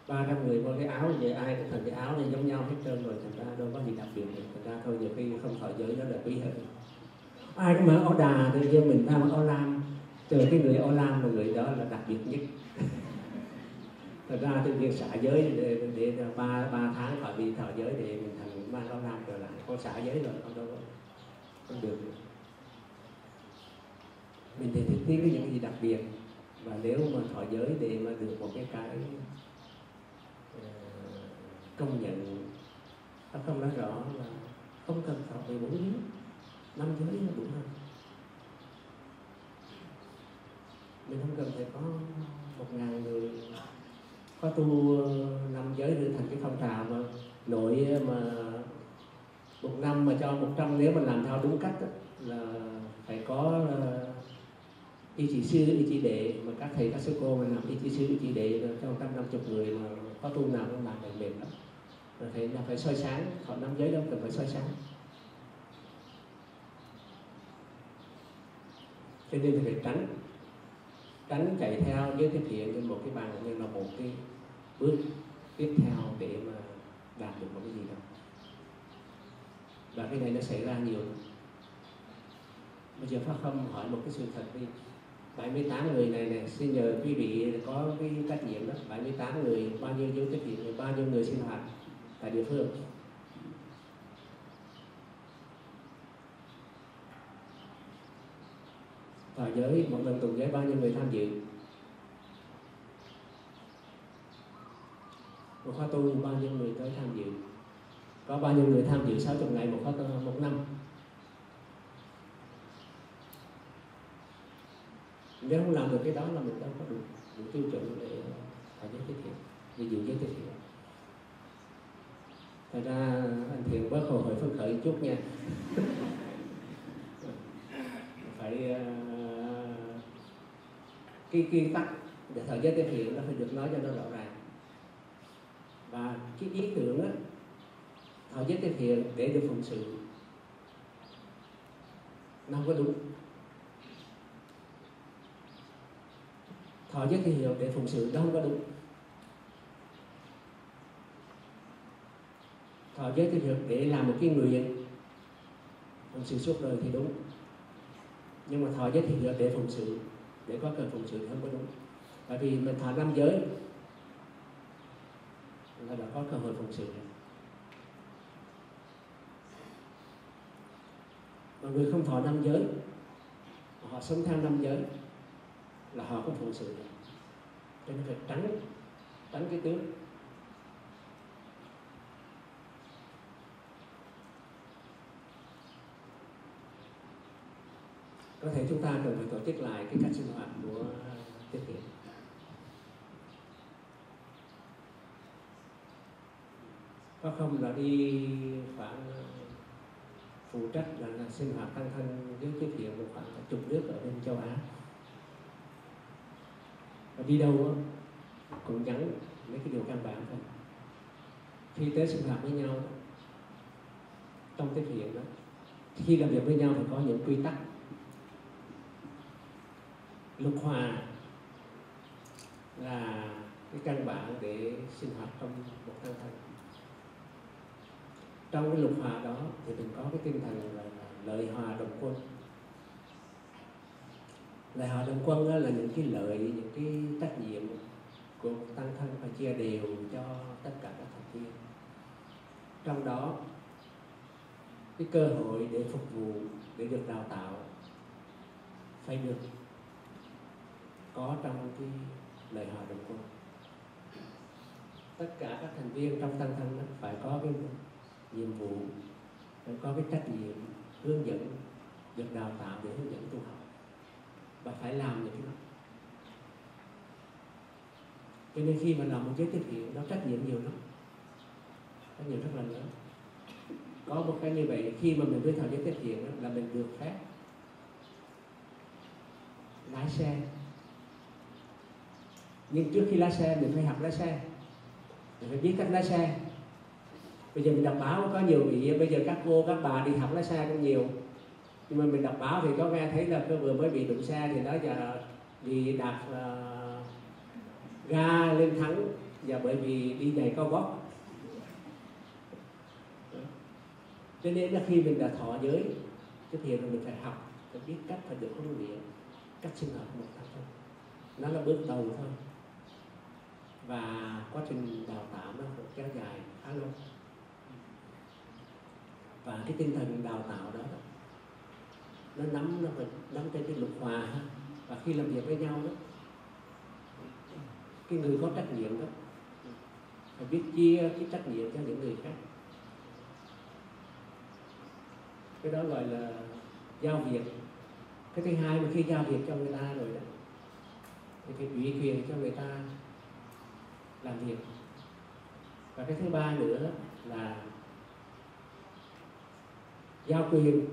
ba trăm người mua cái áo về ai cũng thành cái áo này giống nhau hết trơn rồi thành ra đâu có gì đặc biệt được. Thành ra thôi nhiều khi không thọ giới đó là quý hơn ai cũng mở áo đà thì giờ mình ra mở áo lam từ cái người áo lam mà người đó là đặc biệt nhất. Thật ra tôi việc xả giới để, để ba ba tháng khỏi bị thọ giới để mình thành mang áo lam trở lại có xả giới rồi không đâu không được. Mình thì thực tiến những gì đặc biệt. Và nếu mà thọ giới để mà được một cái cái uh, công nhận nó không nói rõ là không cần thọ 14 giới năm giới là đủ rồi mình không cần phải có một ngàn người có tu ờ, năm giới để thành cái phong trào mà nội ờ, mà một năm mà cho một trăm nếu mà làm theo đúng cách đó, là phải có ờ, y chỉ sư y chỉ đệ mà các thầy các sư cô mà làm y chỉ sư y chỉ đệ trong trăm năm chục người mà có tu nào cũng làm được mềm lắm. Rồi thầy là phải soi sáng họ năm giới đâu cần phải soi sáng. Cho nên phải tránh. Tránh chạy theo với cái chuyện trên một cái bằng như là một cái bước tiếp theo để mà đạt được một cái gì đó. Và cái này nó xảy ra nhiều. Bây giờ pháp không hỏi một cái sự thật đi. 78 người này này xin nhờ quý vị có cái trách nhiệm đó. 78 người, bao nhiêu dấu trách nhiệm, bao nhiêu người sinh hoạt tại địa phương? À, giới một lần tuần giới bao nhiêu người tham dự? Một khóa tu bao nhiêu người tới tham dự? Có bao nhiêu người tham dự 60 ngày một khóa một năm? Nếu không làm được cái đó là mình đâu có đủ, đủ tiêu chuẩn để ờ, ở giới tiết thiện để giữ giới tiết thiện thật ra anh thiện bớt hồ hởi phấn khởi chút nha. Phải uh, cái quy tắc để thời gian thực hiện nó phải được nói cho nó rõ ràng. Và cái ý tưởng á, thời gian thực hiện để được phụng sự, nó không có đúng. Thọ giới thực hiện để phụng sự, nó không có đúng. Thọ giới thực hiện để làm một cái nguyện phụng sự suốt đời thì đúng. Nhưng mà thọ giới thực hiện để phụng sự để có cần phụng sự thì không có đúng. Bởi vì mình thọ năm giới là đã có cơ hội phụng sự rồi. Mà người không thọ năm giới họ sống theo năm giới là họ không phụng sự cho nên phải tránh tránh cái tướng. Có thể chúng ta cần phải tổ chức lại cái cách sinh hoạt của tiết kiệm. Có không là đi khoảng phụ trách là, là sinh hoạt tăng thân với tiết kiệm một khoảng chục nước ở bên châu Á. Và đi đâu đó, cũng nhắn mấy cái điều căn bản thôi. Khi tới sinh hoạt với nhau đó, trong tiết hiện đó khi làm việc với nhau phải có những quy tắc lục hòa là cái căn bản để sinh hoạt trong một tăng thân. Trong cái lục hòa đó thì mình có cái tinh thần là, là lợi hòa đồng quân. Lợi hòa đồng quân đó là những cái lợi những cái trách nhiệm của tăng thân phải chia đều cho tất cả các thành viên. Trong đó cái cơ hội để phục vụ để được đào tạo phải được có trong cái lời hòa đồng quân. Tất cả các thành viên trong tăng thân đó phải có cái nhiệm vụ, phải có cái trách nhiệm hướng dẫn, được đào tạo để hướng dẫn tu học và phải làm những cái đó. Cho nên khi mà làm một giới tiết kiệm nó trách nhiệm nhiều lắm, trách nhiệm rất là lớn. Có một cái như vậy, khi mà mình bước vào giới tiết kiệm là mình được phép lái xe nhưng trước khi lái xe mình phải học lái xe. Mình phải biết cách lái xe. Bây giờ mình đọc báo có nhiều vị bây giờ các cô các bà đi học lái xe cũng nhiều. Nhưng mà mình đọc báo thì có nghe thấy là cái vừa mới bị đụng xe thì đó giờ vì đạp uh, ga lên thắng. Và bởi vì đi giày cao gót cho nên là khi mình đã thọ giới cái thiền là mình phải học phải biết cách phải được huấn luyện cách sinh hoạt một cách thôi. Nó là bước đầu thôi và quá trình đào tạo nó cũng kéo dài khá lâu. Và cái tinh thần đào tạo đó, nó nắm, nó phải nắm trên cái lục hòa và khi làm việc với nhau đó, cái người có trách nhiệm đó phải biết chia cái trách nhiệm cho những người khác. Cái đó gọi là giao việc. Cái thứ hai mà khi giao việc cho người ta rồi đó, thì phải ủy quyền cho người ta làm việc. Và cái thứ ba nữa là giao quyền,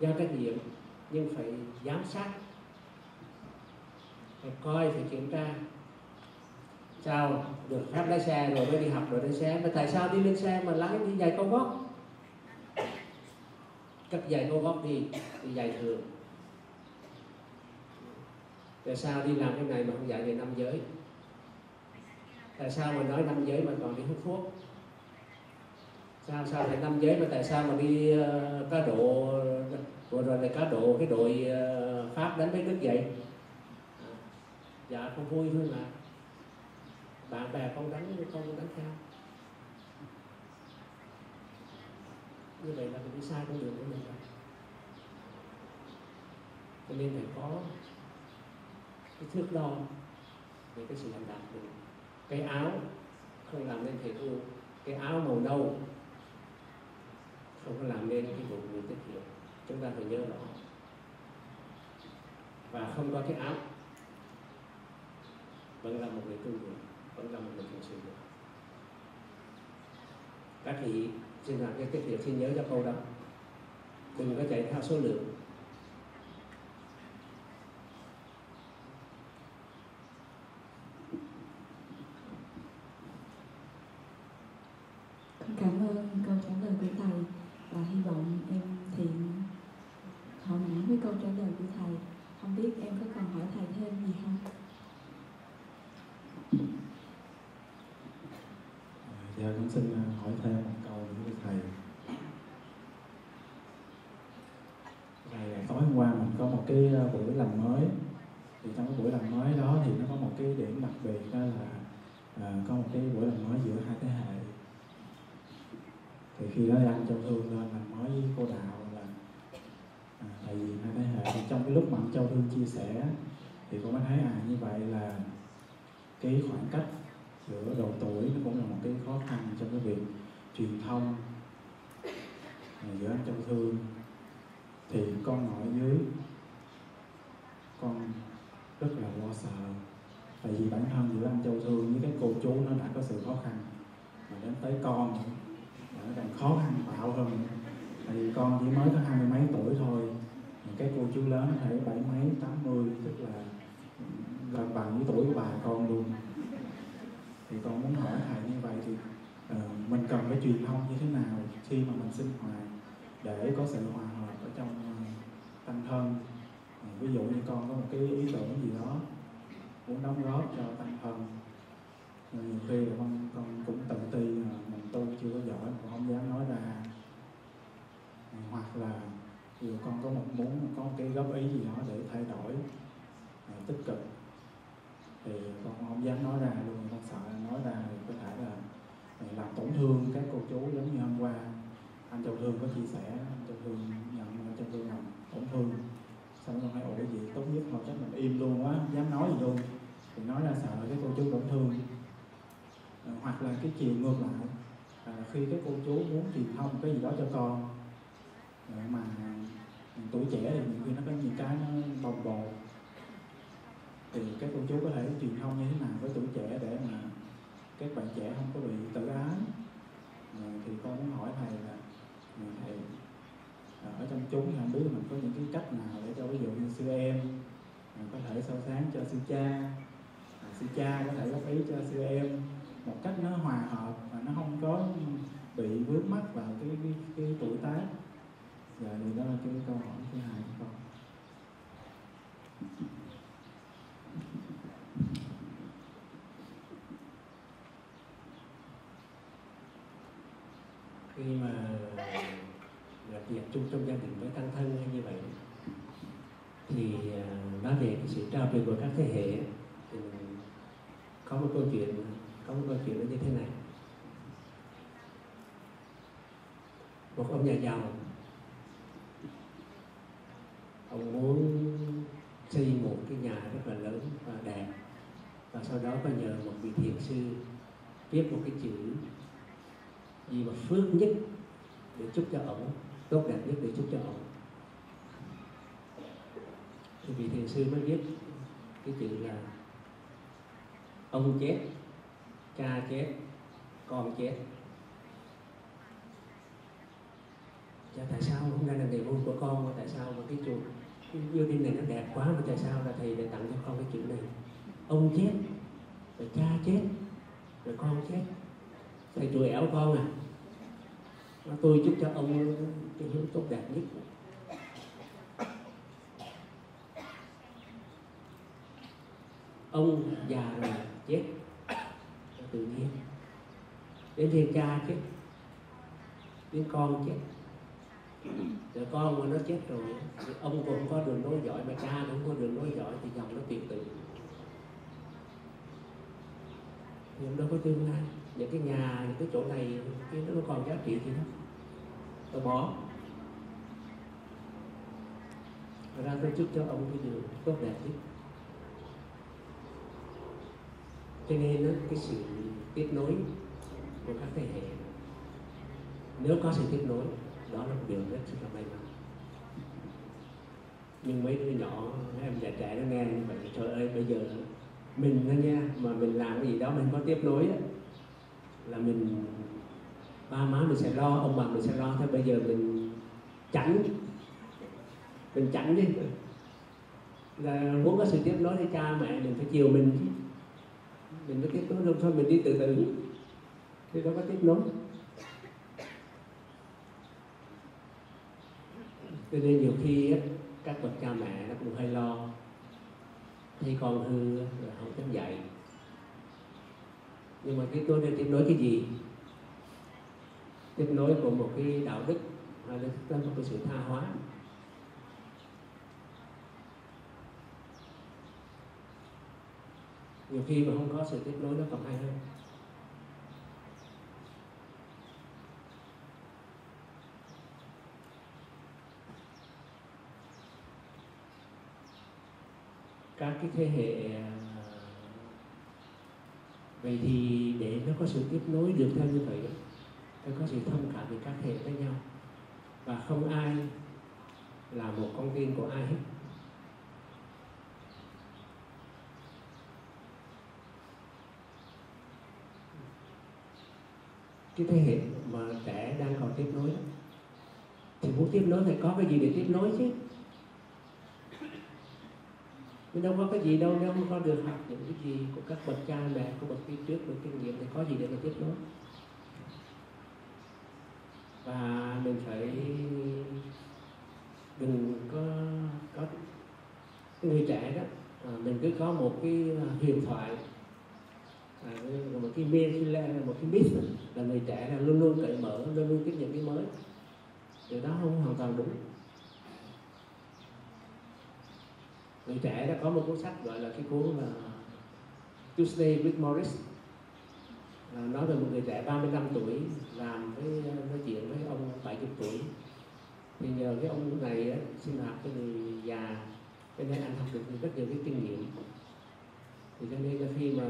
giao trách nhiệm, nhưng phải giám sát, phải coi, phải kiểm tra. Sao được phép lái xe rồi mới đi học, rồi lái xe? Mà tại sao đi lên xe mà lái đi giày cao gót? Cất giày cao gót đi đi giày thường. Tại sao đi làm cái này mà không dạy về nam giới? Tại sao mà nói năm giới mà còn đi hút thuốc? Sao sao lại năm giới mà tại sao mà đi uh, cá độ vừa rồi là cá độ cái đội uh, pháp đánh mấy đức vậy? À, dạ không vui thôi mà. Bạn bè con đánh con đánh theo như vậy là mình đi sai con đường của mình rồi. Cho nên phải có cái thước đo về cái sự hành đạt mình cái áo không làm nên thể tu, cái áo màu nâu không có làm nên cái vụ người tiết kiệm. Chúng ta phải nhớ rõ. Và không có cái áo vẫn là một người tu người vẫn là một người thực sự các vị xin làm cái tiết kiệm, xin nhớ cho câu đó. Đừng có chạy theo số lượng Con cảm ơn câu trả lời của thầy và hy vọng em thiện thỏa mãn với câu trả lời của thầy. Không biết em có cần hỏi thầy thêm gì không? Dạ con xin à, hỏi thêm một câu nữa với thầy. Thầy tối hôm qua mình có một cái à, buổi làm mới thì trong cái buổi làm mới đó thì nó có một cái điểm đặc biệt đó là à, có một cái buổi làm mới giữa hai thế hệ thì khi đó anh Châu Thương lên làm mới với cô Đạo là à, tại vì hai thế hệ thì trong cái lúc mà anh Châu Thương chia sẻ thì cô mới thấy à như vậy là cái khoảng cách giữa độ tuổi nó cũng là một cái khó khăn trong cái việc truyền thông giữa anh trong thương. Thì con ngồi dưới, con rất là lo sợ. Tại vì bản thân giữa anh châu thương với cái cô chú nó đã có sự khó khăn. Mà đến tới con nó càng khó khăn bạo hơn. Tại vì con chỉ mới có hai mươi mấy tuổi thôi cái cô chú lớn thể bảy mấy, tám mươi, tức là gần bằng với tuổi của bà con luôn thì con muốn hỏi thầy như vậy thì uh, mình cần phải truyền thông như thế nào khi mà mình sinh hoạt để có sự hòa hợp ở trong ờ, uh, tăng thân? Uh, ví dụ như con có một cái ý tưởng gì đó muốn đóng góp cho tăng thân nhiều khi là con con cũng tự ti mình tu chưa có giỏi mà không dám nói ra. Hoặc là dù con có một muốn có một cái góp ý gì đó để thay đổi tích cực thì con không dám nói ra luôn con sợ nói ra thì có thể là làm tổn thương các cô chú giống như hôm qua. Anh châu thương có chia sẻ anh châu thương nhận anh châu thương làm tổn thương. Xong con hỏi ủa cái gì? Tốt nhất mà chắc mình im luôn quá không dám nói gì luôn. Thì nói ra sợ cái cô chú tổn thương. À, hoặc là cái chiều ngược lại à, khi cái cô chú muốn truyền thông cái gì đó cho con. Ờ, à, mà tuổi trẻ thì nhiều khi nó có những cái nó bồng bột thì các cô chú có thể truyền thông như thế nào với tuổi trẻ để mà các bạn trẻ không có bị tự ái? À, thì con muốn hỏi thầy là thầy à, ở trong chúng thì không biết mình có những cái cách nào để cho ví dụ như sư em à, có thể soi sáng cho sư cha à, sư cha có thể góp ý cho sư em một cách nó hòa hợp và nó không có bị vướng mắc vào cái cái, cái tuổi tác. Dạ thì đó là cái câu hỏi thứ hai của con. Khi mà gặp việc chung trong gia đình với tăng thân hay như vậy, thì à, nói về cái sự trao truyền của các thế hệ, thì có một câu chuyện, có một câu chuyện nó như thế này. Một ông nhà giàu, ông muốn xây một cái nhà rất là lớn và đẹp, và sau đó có nhờ một vị thiền sư viết một cái chữ gì mà phước nhất để chúc cho ổng tốt đẹp nhất để chúc cho ổng thì vị thiền sư mới viết cái chữ là ông chết cha chết con chết. Chà, tại sao? Hôm nay là ngày vui của con mà tại sao mà cái chùa cái yêu đinh này nó đẹp quá mà tại sao là thầy lại tặng cho con cái chữ này? Ông chết rồi cha chết rồi con chết thầy trùi ẻo con à. Tôi chúc cho ông cái hướng tốt đẹp nhất. Ông già rồi, chết. Tự nhiên đến thiên cha chết. Đến con chết. Rồi con mà nó chết rồi, thì ông cũng có đường nối giỏi, mà cha cũng có đường nối giỏi, thì dòng nó tuyệt tự. Thì ông đâu có tương lai những cái nhà những cái chỗ này cái nó còn giá trị gì nó tôi bỏ. Và ra tôi chúc cho ông cái điều tốt đẹp nhất. Cho nên đó, cái sự tiếp nối của các thế hệ nếu có sự tiếp nối đó là một điều rất là may mắn. Nhưng mấy đứa nhỏ mấy em già trẻ nó nghe như vậy trời ơi bây giờ mình đó nha mà mình làm cái gì đó mình có tiếp nối á là mình ba má mình sẽ lo, ông bà mình sẽ lo. Thế bây giờ mình tránh mình tránh đi. Là muốn có sự tiếp nối với cha mẹ, mình phải chiều mình. Chứ mình mới tiếp nối không? Thôi mình đi từ từ. Thì đâu có tiếp nối. Cho nên nhiều khi các bậc cha mẹ nó cũng hơi lo. Thấy con hư rồi không dám dạy nhưng mà cái tôi nên tiếp nối cái gì? Tiếp nối của một cái đạo đức, và là một cái sự tha hóa. Nhiều khi mà không có sự tiếp nối nó còn hay hơn. Các cái thế hệ vậy thì để nó có sự tiếp nối được theo như vậy phải có sự thông cảm về các hệ với nhau. Và không ai là một con tin của ai hết. Cái thế hệ mà trẻ đang còn tiếp nối thì muốn tiếp nối thì có cái gì để tiếp nối chứ? Nhưng đâu có cái gì đâu nếu không có được học những cái gì của các bậc cha mẹ của bậc đi trước của kinh nghiệm thì có gì để mà tiếp nối. Và mình phải đừng có có người trẻ đó à, mình cứ có một cái à, huyền thoại à, một cái myth một cái myth là người trẻ là luôn luôn cởi mở luôn luôn tiếp nhận cái mới. Điều đó không hoàn toàn đúng. Người trẻ đã có một cuốn sách gọi là cái cuốn là Tuesday with Morris. À, nói về một người trẻ 35 tuổi làm với à, nói chuyện với ông 70 tuổi. Thì nhờ cái ông này sinh hoạt cái người già cho nên anh học được rất nhiều cái kinh nghiệm. Thì cho nên là khi mà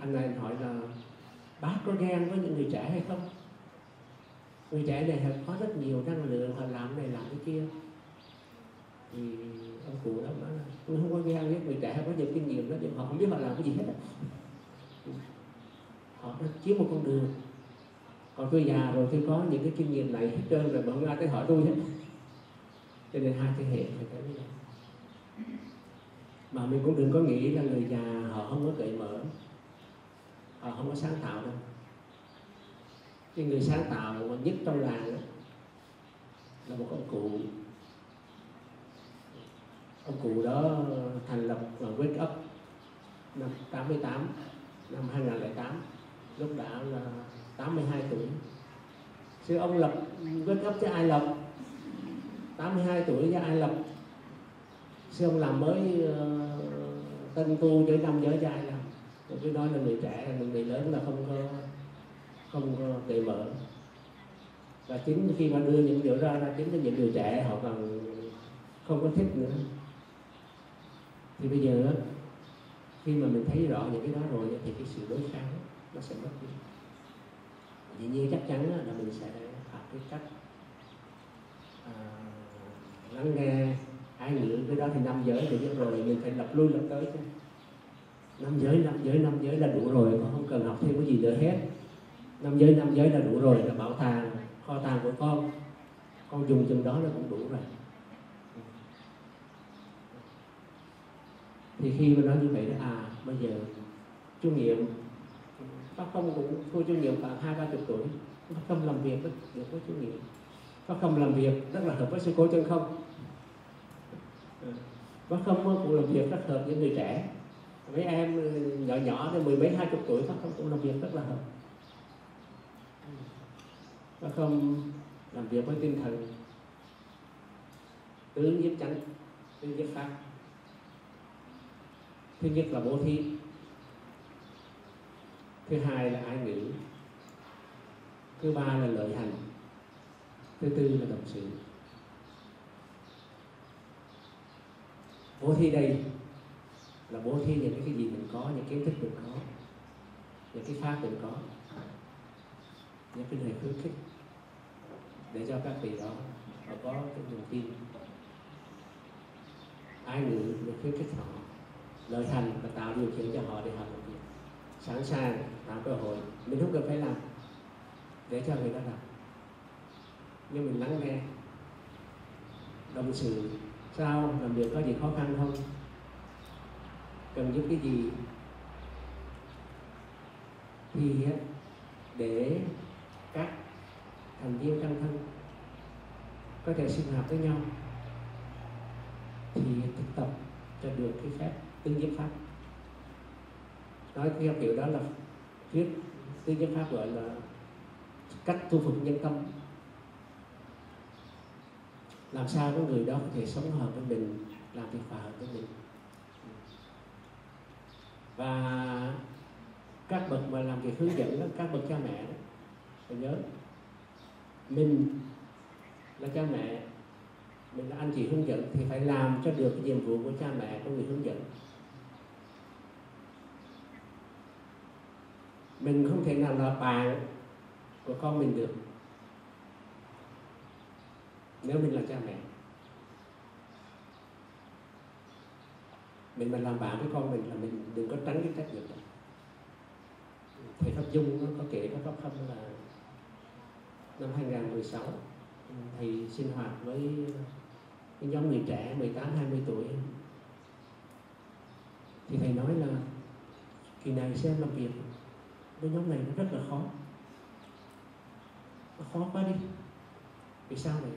anh này hỏi là bác có ghen với những người trẻ hay không? Người trẻ này có rất nhiều năng lượng họ làm này làm cái kia thì ông cụ đó nói là tôi không có nghe biết người trẻ có nhiều kinh nghiệm đó nhưng họ không biết họ làm cái gì hết ừ, họ nó chiếm một con đường. Còn tôi già rồi tôi có những cái kinh nghiệm này hết trơn rồi mà không ai tới hỏi tôi hết. Cho nên hai thế hệ phải cái này mà mình cũng đừng có nghĩ là người già họ không có cởi mở. Họ không có sáng tạo đâu. Cái người sáng tạo nhất trong làng đó, là một ông cụ ông cụ đó thành lập wake up năm 88 năm 2008 lúc đã là 82 tuổi. Chứ ông lập wake up cho ai lập? 82 tuổi cho ai lập? Sư ông làm mới uh, tân tu cho năm giới trai làm tôi cứ nói là người trẻ là người lớn là không có không có cởi mở. Và chính khi mà đưa những điều ra ra chính là những người trẻ họ còn không có thích nữa thì bây giờ khi mà mình thấy rõ những cái đó rồi thì cái sự đối kháng nó sẽ mất đi. Dĩ nhiên chắc chắn là mình sẽ học cái cách à, lắng nghe ai ngữ cái đó thì năm giới thì biết rồi mình phải lập lui lập tới chứ. Năm giới năm giới năm giới là đủ rồi còn không cần học thêm cái gì nữa hết. Năm giới năm giới là đủ rồi là bảo tàng kho tàng của con. Con dùng chừng đó nó cũng đủ rồi. Thì khi mà nói như vậy đó à bây giờ chú nghiệm bác không cũng thôi chú nghiệm khoảng hai, ba chục tuổi bác không làm việc được với chú nghiệm. Bác không làm việc rất là hợp với sư cô chân không? Bác không cũng làm việc rất hợp với người trẻ. Mấy em ừ, nhỏ nhỏ thì mười mấy, hai chục tuổi bác không cũng làm việc rất là hợp. Bác không làm việc với tinh thần. Tứ nhiếp chánh tứ nhiếp pháp thứ nhất là bố thí. Thứ hai là ái ngữ. Thứ ba là lợi hành. Thứ tư là đồng sự. Bố thí đây là bố thí những cái gì mình có, những kiến thức mình có, những cái pháp mình có, những cái lời khuyến khích để cho các vị đó họ có cái niềm tin. Ai ngữ được khuyến khích họ lợi hành và tạo điều kiện cho họ để họ làm việc sẵn sàng tạo cơ hội. Mình không cần phải làm để cho người ta làm. Nhưng mình lắng nghe, đồng sự sao làm việc có gì khó khăn không? Cần giúp cái gì? Thì để các thành viên trong thân có thể sinh hoạt với nhau thì thực tập cho được cái phép tư nhất pháp. Nói theo kiểu đó là thuyết tư nhất pháp gọi là cách thu phục nhân tâm. Làm sao có người đó có thể sống hợp với mình làm việc hòa hợp với mình. Và các bậc mà làm việc hướng dẫn đó, các bậc cha mẹ đó, phải nhớ mình là cha mẹ mình là anh chị hướng dẫn thì phải làm cho được cái nhiệm vụ của cha mẹ của người hướng dẫn. Mình không thể nào là bạn của con mình được nếu mình là cha mẹ. Mình mà làm bạn với con mình là mình đừng có tránh cái trách nhiệm đó. Thầy pháp dung nó có kể các pháp khâm là năm 2016 thầy sinh hoạt với cái nhóm người trẻ 18 20 tuổi. Thì thầy nói là kỳ này sẽ làm việc với nhóm này nó rất là khó. Nó khó quá đi. Vì sao vậy?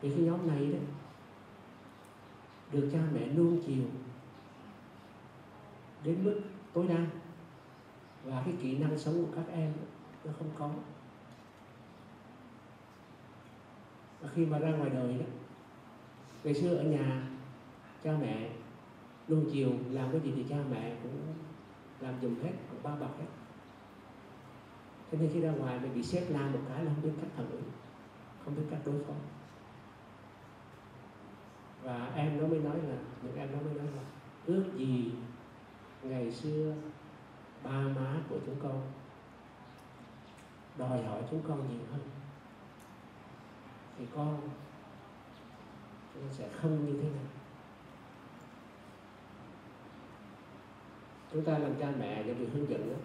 Vì cái nhóm này đó được cha mẹ nuông chiều đến mức tối đa. Và cái kỹ năng sống của các em nó không có. Và khi mà ra ngoài đời đó, ngày xưa ở nhà, cha mẹ luôn chiều làm cái gì thì cha mẹ cũng làm dùm hết, cũng bao bọc hết cho nên khi ra ngoài mình bị xếp la một cái là không biết cách phản ứng không biết cách đối phó. Và em nó mới nói là những em nó mới nói là ước gì ngày xưa ba má của chúng con đòi hỏi chúng con nhiều hơn. Thì con Chúng sẽ không như thế này. Chúng ta làm cha mẹ để được hướng dẫn đó,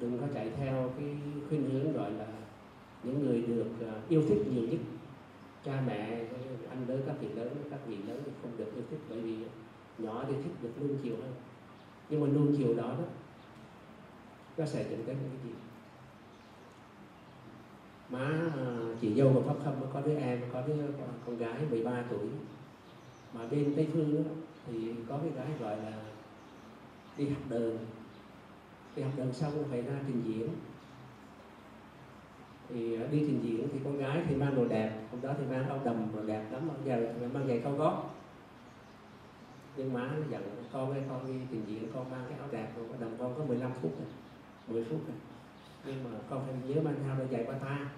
đừng có chạy theo cái khuyên hướng gọi là những người được à, yêu thích nhiều nhất. Cha mẹ anh lớn các vị lớn các vị lớn thì không được yêu thích bởi vì nhỏ thì thích được nuông chiều hơn. Nhưng mà nuông chiều đó đó nó sẽ dẫn đến cái gì? Má à, chị dâu của pháp khâm có đứa em có đứa con gái 13 tuổi. Mà bên tây phương đó, thì có cái gái gọi là đi học đường thì học đường xong phải ra trình diễn. Thì ờ, đi trình diễn thì con gái thì mang đồ đẹp hôm đó thì mang áo đầm đồ đẹp lắm bây giờ mang giày cao gót. Nhưng má nó dặn con ơi, con đi trình diễn, con mang cái áo đẹp rồi đầm con có 15 phút rồi 10 phút rồi. Nhưng mà con phải nhớ mang theo đôi giày qua ta.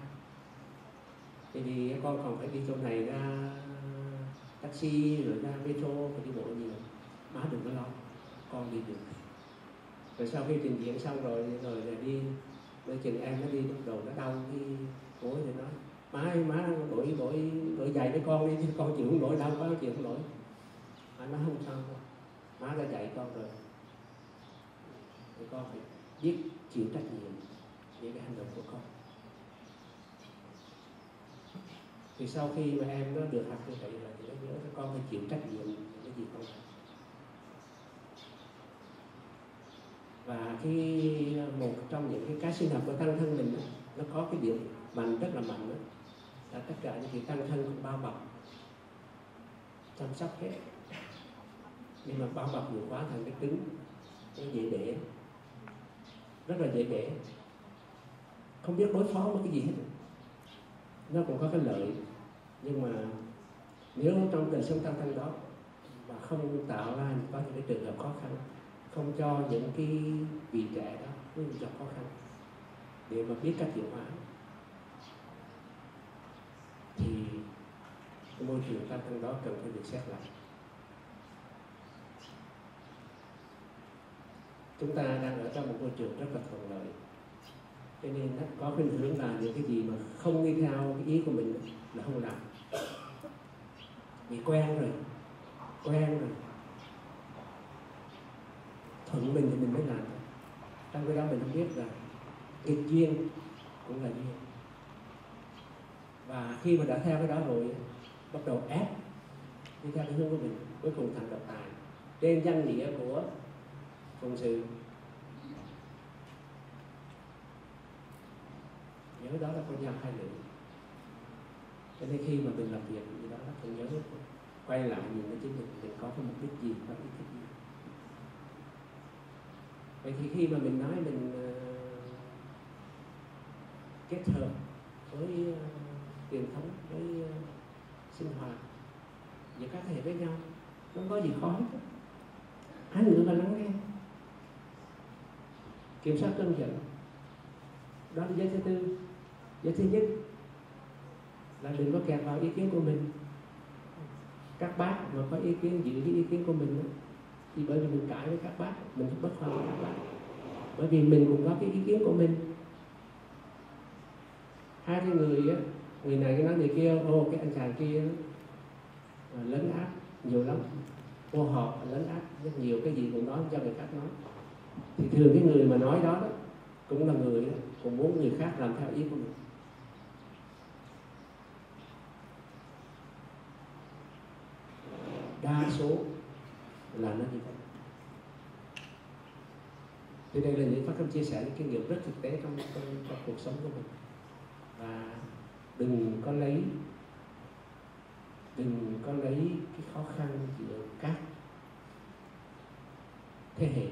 Thì vì con còn phải đi chỗ này ra taxi, rồi ra metro, phải đi bộ nhiều. Má đừng có lo, con đi được rồi sau khi trình diễn xong rồi rồi là đi đôi chừng em nó đi, lúc đầu nó đau đi gối thì nói, má ơi, má, đổi đổi đổi giày với con đi, chứ con chịu không nổi, đau quá, chịu không nổi. Má nói, không sao đâu má đã dạy con rồi. Thì con phải biết chịu trách nhiệm về cái hành động của con. Thì sau khi mà em nó được học như vậy rồi thì nó nhớ con phải chịu trách nhiệm cái gì con làm và cái một trong những cái cái sinh học của tăng thân mình đó, nó có cái điểm mạnh rất là mạnh đó. Là tất cả những cái tăng thân cũng bao bọc chăm sóc hết. Nhưng mà bao bọc nhiều quá thành cái cứng nó dễ để rất là dễ để không biết đối phó với cái gì hết. Nó cũng có cái lợi nhưng mà nếu trong đời sống tăng thân đó mà không tạo ra có những cái trường hợp khó khăn không cho những cái vị trẻ đó nó gặp khó khăn. Để mà biết cách hiệu hóa, thì cái môi trường tăng thân đó cần phải được xét lại. Chúng ta đang ở trong một môi trường rất là thuận lợi. Cho nên nó có khuynh hướng là những cái gì mà không đi theo cái ý của mình là không làm. Vì quen rồi quen rồi thuận mình thì mình mới làm. Trong cái đó mình không biết là nghịch duyên cũng là duyên. Và khi mà đã theo cái đó rồi, bắt đầu ép đi theo cái hướng của mình, cuối cùng thành độc tài. Trên danh nghĩa của phụng sự. Nhớ đó là con nhau hai lưỡi. Cho nên khi mà mình làm việc gì đó mình phải nhớ quay lại nhìn cái chính mình mình có cái mục đích gì, có ý thức gì vậy thì khi mà mình nói mình uh, kết hợp với uh, truyền thống với uh, sinh hoạt giữa các thể với nhau không có gì khó hết hai người mà lắng nghe kiểm soát cân dẫn đó là giới thứ tư. Giới thứ nhất là đừng có kẹt vào ý kiến của mình. Các bác mà có ý kiến giữ cái ý kiến của mình đó, thì bởi vì mình cãi với các bác mình bất hòa với các bác. Bởi vì mình cũng có cái ý kiến của mình. Hai cái người á người này cái nói người kia ô cái anh chàng kia à, lấn áp nhiều lắm. Ô họ lấn áp rất nhiều cái gì cũng nói cho người khác nói. Thì thường cái người mà nói đó, đó cũng là người cũng muốn người khác làm theo ý của mình. Đa số là nó như vậy. Thì đây là những phát tâm chia sẻ những kinh nghiệm rất thực tế trong, trong, trong cuộc sống của mình. Và đừng có lấy đừng có lấy cái khó khăn giữa các thế hệ.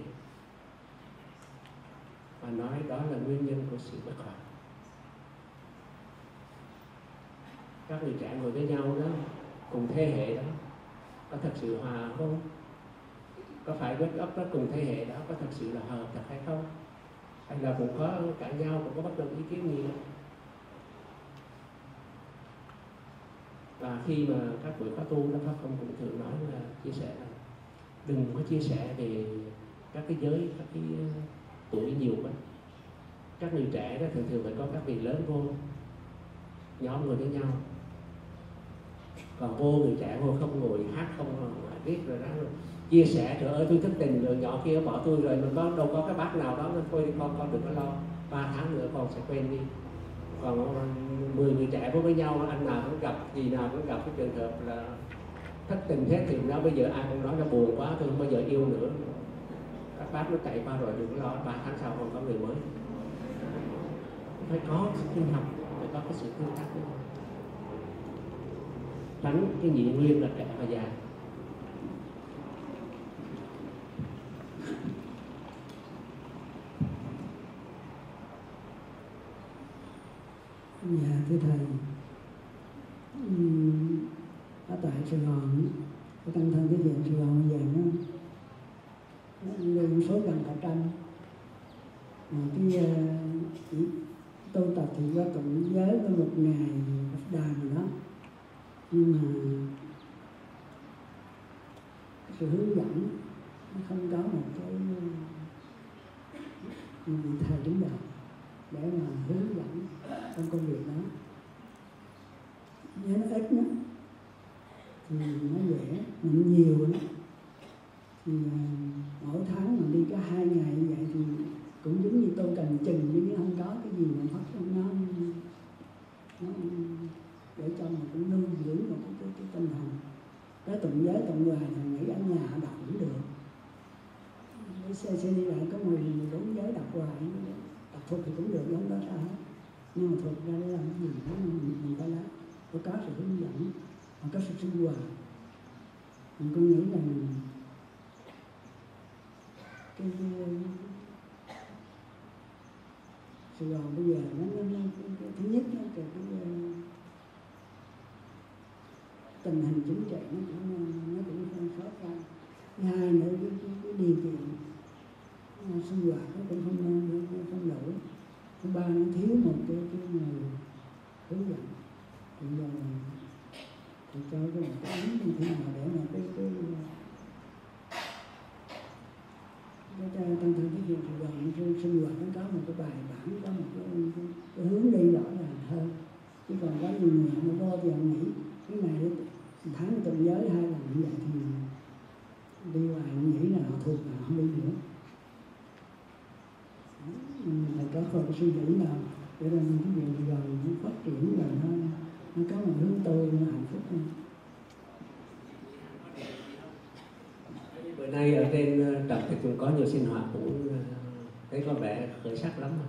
Và nói đó là nguyên nhân của sự bất hòa. Các người trẻ ngồi với nhau đó cùng thế hệ đó có thật sự hòa không? Có phải với ấp đó cùng thế hệ đó có thật sự là hợp thật hay không? Hay là cũng có cãi nhau cũng có bất đồng ý kiến nhiều? Và khi mà các buổi khóa tu đó, pháp không cũng thường nói là chia sẻ là đừng có chia sẻ về các cái giới, các cái ờ, tuổi nhiều quá. Các người trẻ đó thường thường phải có các vị lớn vô, nhóm ngồi với nhau. Còn vô người trẻ vô không ngồi, hát không viết rồi đó rồi chia sẻ, trời ơi, tôi thức tình rồi, nhỏ kia bỏ tôi rồi, mình có, đâu có cái bác nào đó, nó thôi đi, con con đừng có lo, ba tháng nữa con sẽ quên đi. Còn ờ, 10 người trẻ với nhau, anh nào cũng gặp gì nào cũng gặp, cái trường hợp là thất tình thế thì nó bây giờ ai cũng nói nó buồn quá, tôi không bao giờ yêu nữa. Các bác nó chạy qua rồi đừng lo, ba tháng sau còn có người mới. Phải có sự tinh học, phải có cái sự tương tác. Tránh cái nhị nguyên là trẻ và già. Dạ thưa thầy. Ở tại sài gòn cái tăng thân cái diện sài gòn bây giờ nó nó số gần cả trăm. Mà cái ờ, chỉ tu tập thì có cộng giới có một ngày một đàn rồi đó. Nhưng mà cái sự hướng dẫn nó không có một cái ừ, thầy đứng đầu để mà hướng dẫn trong công việc đó. Nếu nó ít đó, thì nó dễ mà nó nhiều đó, thì à, mỗi tháng mà đi có hai ngày như vậy thì cũng giống như tôi cần chừng chứ không có cái gì mà phát trong nó nó để cho mình cũng nuôi dưỡng một cái, cái, cái tinh thần cái tụng giới tụng hoài thì nghĩ ở nhà đọc cũng được. Cái xe xe đi lại có mười mười bốn giới đọc hoài đọc thuộc thì cũng được giống đó sao hết nhưng mà thực ra để làm cái gì đó mình, mình phải lá phải có sự hướng dẫn và có sự sinh hoạt. Mình cũng nghĩ rằng cái, cái Sài Gòn bây giờ nó, nó, nó thứ nhất nó cái, cái, cái tình hình chính trị nó cũng nó cũng không khó khăn. Thứ hai nữa cái, cái, cái điều kiện à, sinh hoạt nó cũng không không, không đủ thứ ba nó thiếu một cái cái người hướng dẫn thì giờ thì cho cái một cái ứng như thế nào để mà cái cái cái cho tăng thân cái việc thì gần sinh, sinh hoạt nó có một cái bài bản có một cái, cái, cái hướng đi rõ ràng hơn. Chứ còn có nhiều người nó vô thì họ nghĩ cái này tháng tuần giới hai lần như vậy thì đi ngoài nghĩ là họ thuộc là không đi nữa mình có phần suy nghĩ nào để làm cái việc gì gần nó phát triển và nó nó có một hướng tôi nó hạnh phúc hơn bữa nay ở trên ờ, trật thì cũng có nhiều sinh hoạt cũng ờ, thấy có vẻ khởi sắc lắm rồi.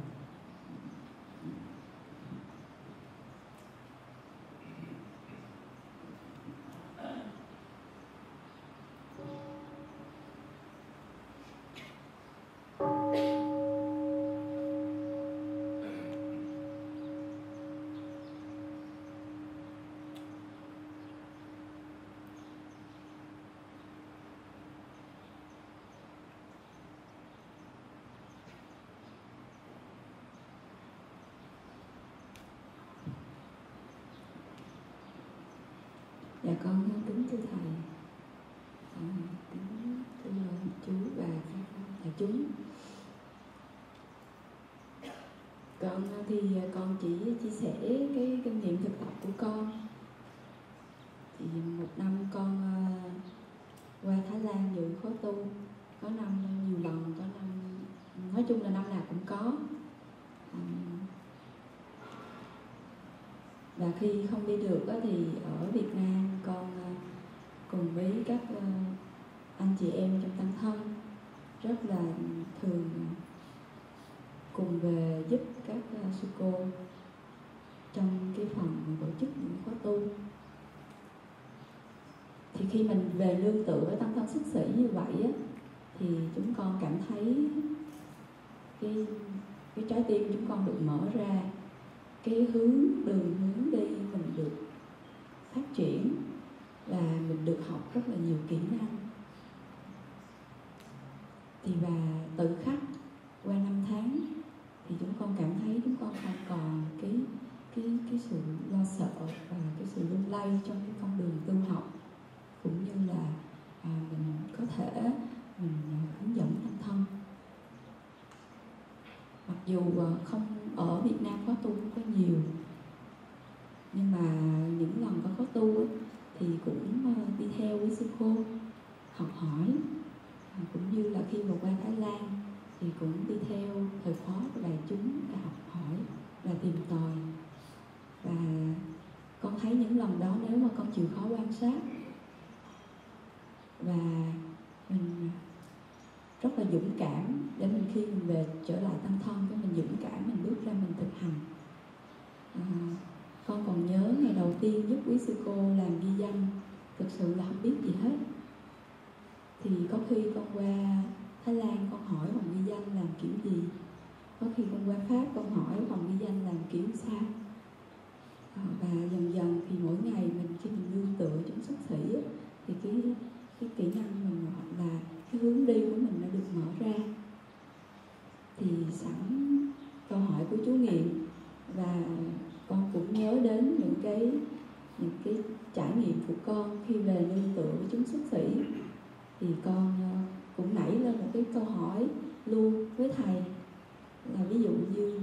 dạ con kính thưa thầy chúng con thì à, con chỉ chia sẻ cái kinh nghiệm thực tập của con. Thì một năm con à, qua Thái Lan dự khóa tu, có năm nhiều lần, có năm, nói chung là năm nào cũng có. Và khi không đi được thì ở Việt Nam con à, cùng với các anh chị em trong tăng thân rất là thường các ờ, sư cô trong cái phần tổ chức những khóa tu. Thì khi mình về lương tự với tâm thân xuất sĩ như vậy á, thì chúng con cảm thấy cái cái trái tim chúng con được mở ra cái hướng đường hướng đi mình được phát triển và mình được học rất là nhiều kỹ năng. Thì và tự khắc qua năm tháng thì chúng con cảm thấy chúng con không còn cái cái cái sự lo sợ và cái sự lung lay trong cái con đường tu học. Cũng như là à, mình có thể mình à, hướng dẫn thân thân. Mặc dù à, không ở Việt Nam có tu cũng có nhiều nhưng mà những lần có có tu thì cũng à, đi theo với sư cô học hỏi cũng như là khi mà qua Thái Lan thì cũng đi theo thời khóa của đại chúng để học hỏi và tìm tòi. Và con thấy những lần đó nếu mà con chịu khó quan sát. Và mình rất là dũng cảm để mình khi mình về trở lại tăng thân cái mình dũng cảm mình bước ra mình thực hành. À, con còn nhớ ngày đầu tiên giúp quý sư cô làm ghi danh thực sự là không biết gì hết. Thì có khi con qua Thái Lan con hỏi phòng ghi danh làm kiểu gì? Có khi con qua Pháp con hỏi phòng ghi danh làm kiểu sao? À, và dần dần thì mỗi ngày mình khi mình nương tựa chúng xuất sĩ thì cái cái kỹ năng mình hoặc là cái hướng đi của mình nó được mở ra. Thì sẵn câu hỏi của chú nghiệm và con cũng nhớ đến những cái những cái trải nghiệm của con khi về nương tựa với chúng xuất sĩ. Thì con ờ, cũng nảy lên một cái câu hỏi luôn với thầy là ví dụ như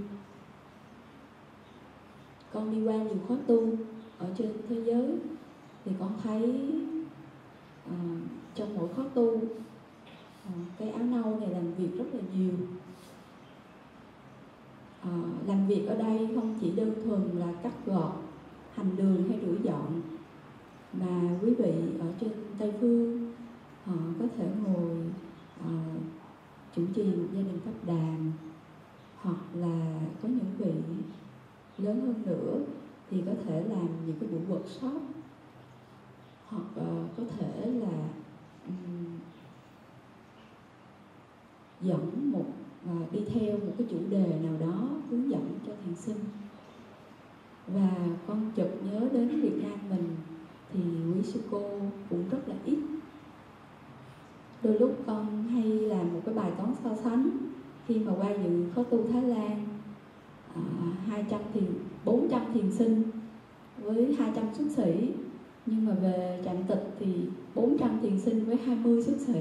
con đi qua nhiều khóa tu ở trên thế giới thì con thấy à, trong mỗi khóa tu à, cái áo nâu này làm việc rất là nhiều. À, làm việc ở đây không chỉ đơn thuần là cắt gọt hành đường hay rửa dọn mà quý vị ở trên tây phương họ có thể ngồi uh, chủ trì một gia đình cấp đàn hoặc là có những vị lớn hơn nữa thì có thể làm những cái buổi workshop. Hoặc uh, có thể là um, dẫn một uh, đi theo một cái chủ đề nào đó hướng dẫn cho thiền sinh. Và con chợt nhớ đến Việt Nam mình thì quý sư cô cũng rất là ít đôi lúc con hay làm một cái bài toán so sánh. Khi mà qua dự khóa tu Thái Lan à, 200 thiền 400 thiền sinh với 200 xuất sĩ. Nhưng mà về trạm tịch thì 400 thiền sinh với 20 xuất sĩ.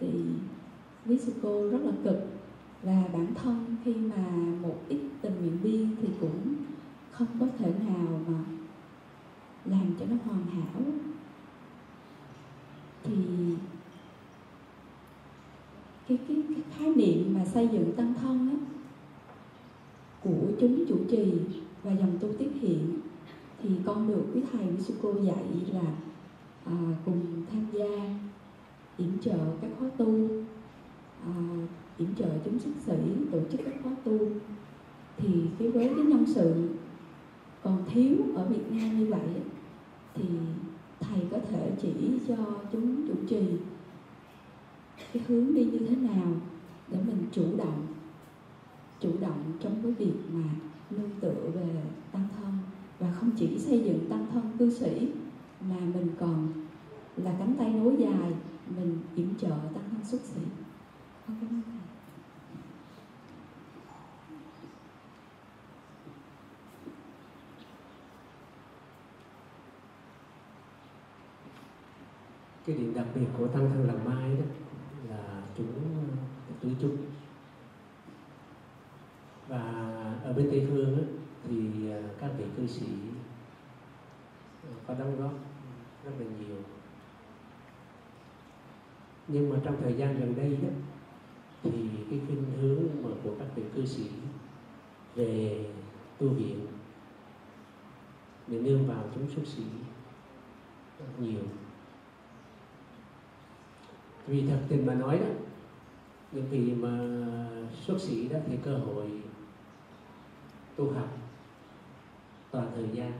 Thì quý sư cô rất là cực. Và bản thân khi mà một ít tình nguyện viên thì cũng không có thể nào mà làm cho nó hoàn hảo thì cái, cái, cái khái niệm mà xây dựng tăng thân á, của chúng chủ trì và dòng tu tiếp hiện thì con được quý thầy quý sư cô dạy là à, cùng tham gia yểm trợ các khóa tu à, yểm trợ chúng xuất sĩ tổ chức các khóa tu. Thì cái với cái nhân sự còn thiếu ở Việt Nam như vậy thì thầy có thể chỉ cho chúng chủ trì cái hướng đi như thế nào để mình chủ động chủ động trong cái việc mà nương tựa về tăng thân. Và không chỉ xây dựng tăng thân cư sĩ, mà mình còn là cánh tay nối dài, mình yểm trợ tăng thân xuất sĩ. Con cảm ơn thầy cái điểm đặc biệt của tăng thân làm mai đó là chúng tứ chung và ở bên tây phương thì à, các vị cư sĩ à, có đóng góp rất là nhiều. Nhưng mà trong thời gian gần đây đó thì cái khuynh hướng mà của các vị cư sĩ về tu viện, để nương vào chúng xuất sĩ rất nhiều vì thật tình mà nói đó những vị mà xuất sĩ đó thì cơ hội tu học toàn thời gian.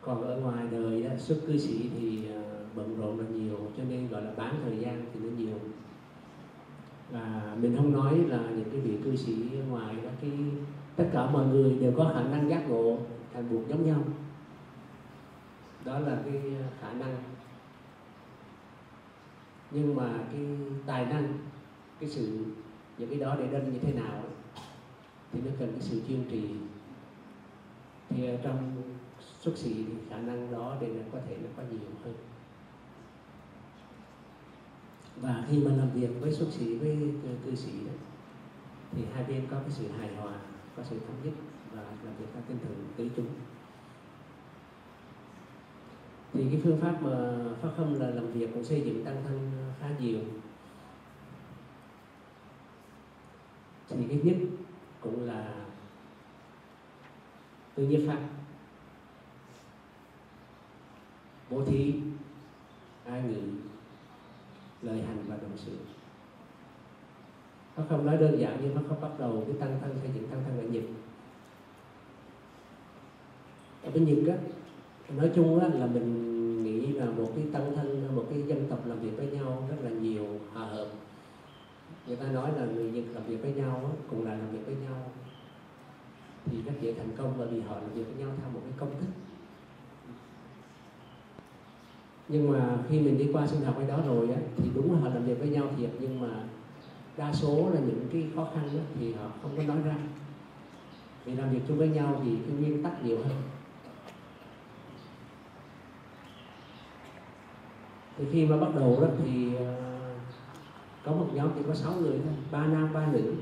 Còn ở ngoài đời đó, xuất cư sĩ thì à, bận rộn là nhiều cho nên gọi là bán thời gian thì nó nhiều. Và mình không nói là những cái vị cư sĩ ngoài đó cái tất cả mọi người đều có khả năng giác ngộ thành buộc giống nhau. Đó là cái à, khả năng nhưng mà cái tài năng cái sự những cái đó để đơn như thế nào thì nó cần cái sự kiên trì. Thì ở trong xuất sĩ thì khả năng đó để nó có thể nó có nhiều hơn. Và khi mà làm việc với xuất sĩ với cư, cư sĩ đó, thì hai bên có cái sự hài hòa có sự thống nhất và làm việc theo tinh thần tứ chúng thì cái phương pháp mà phát không là làm việc cũng xây dựng tăng thân khá nhiều. Thì cái nhất cũng là tư nhất pháp. Bố thí, ai ngữ lời hành và động sự. Nó không nói đơn giản nhưng nó không bắt đầu cái tăng thân, xây dựng tăng thân là nhịp. Ở bên nhịp đó nói chung á là mình nghĩ là một cái tăng thân một cái dân tộc làm việc với nhau rất là nhiều hòa hợp. Người ta nói là người nhật làm việc với nhau á, cùng là làm việc với nhau thì rất dễ thành công bởi vì họ làm việc với nhau theo một cái công thức. Nhưng mà khi mình đi qua sinh học ở đó rồi á, thì đúng là họ làm việc với nhau thiệt nhưng mà đa số là những cái khó khăn á, thì họ không có nói ra. Vì làm việc chung với nhau thì cái nguyên tắc nhiều hơn. Thì khi mà bắt đầu đó thì ờ, có một nhóm chỉ có 6 người thôi, ba nam, ba nữ.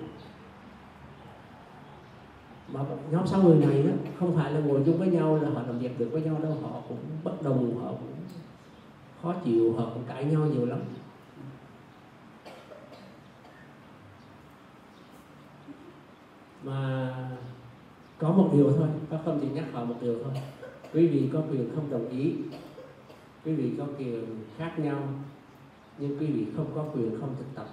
Mà nhóm sáu người này đó, không phải là ngồi chung với nhau là họ làm việc được với nhau đâu, họ cũng bất đồng, họ cũng khó chịu, họ cũng cãi nhau nhiều lắm. Mà có một điều thôi có không chỉ nhắc họ một điều thôi. Quý vị có quyền không đồng ý quý vị có quyền khác nhau, nhưng quý vị không có quyền không thực tập.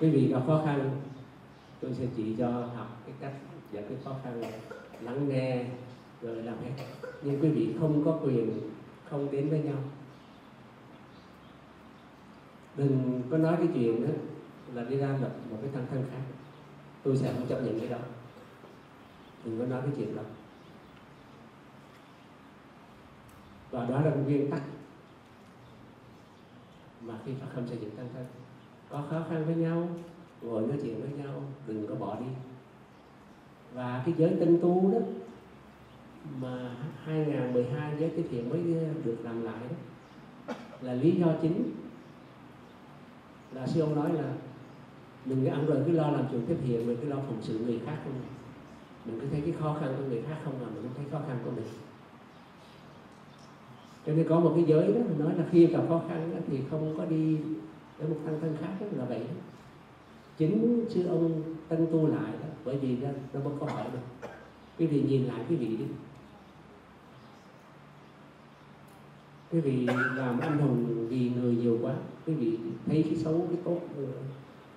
Quý vị gặp khó khăn, tôi sẽ chỉ cho học cái cách giải quyết khó khăn lắng nghe rồi làm hết. Nhưng quý vị không có quyền không đến với nhau. Đừng có nói cái chuyện đó là đi ra lập một cái thân thân khác. Tôi sẽ không chấp nhận cái đó. Đừng có nói cái chuyện đó. Và đó là nguyên tắc mà khi Phật không xây dựng tăng thân, có khó khăn với nhau, ngồi nói chuyện với nhau, đừng có bỏ đi. Và cái giới tinh tu đó mà 2012 giới cái thiện mới ờ, được làm lại đó là lý do chính là sư ông nói là đừng cái ăn rồi cứ lo làm chuyện tiếp thiện mình cứ lo phụng sự người khác không. Mình cứ thấy cái khó khăn của người khác không mà mình cũng thấy khó khăn của mình cho nên có một cái giới đó nói là khi gặp khó khăn đó, thì không có đi để một tăng thân khác đó, là vậy. Chính sư ông tân tu lại đó bởi vì đó, nó có câu hỏi được quý vị nhìn lại quý vị đi. Quý vị làm anh hùng vì người nhiều quá quý vị thấy cái xấu cái tốt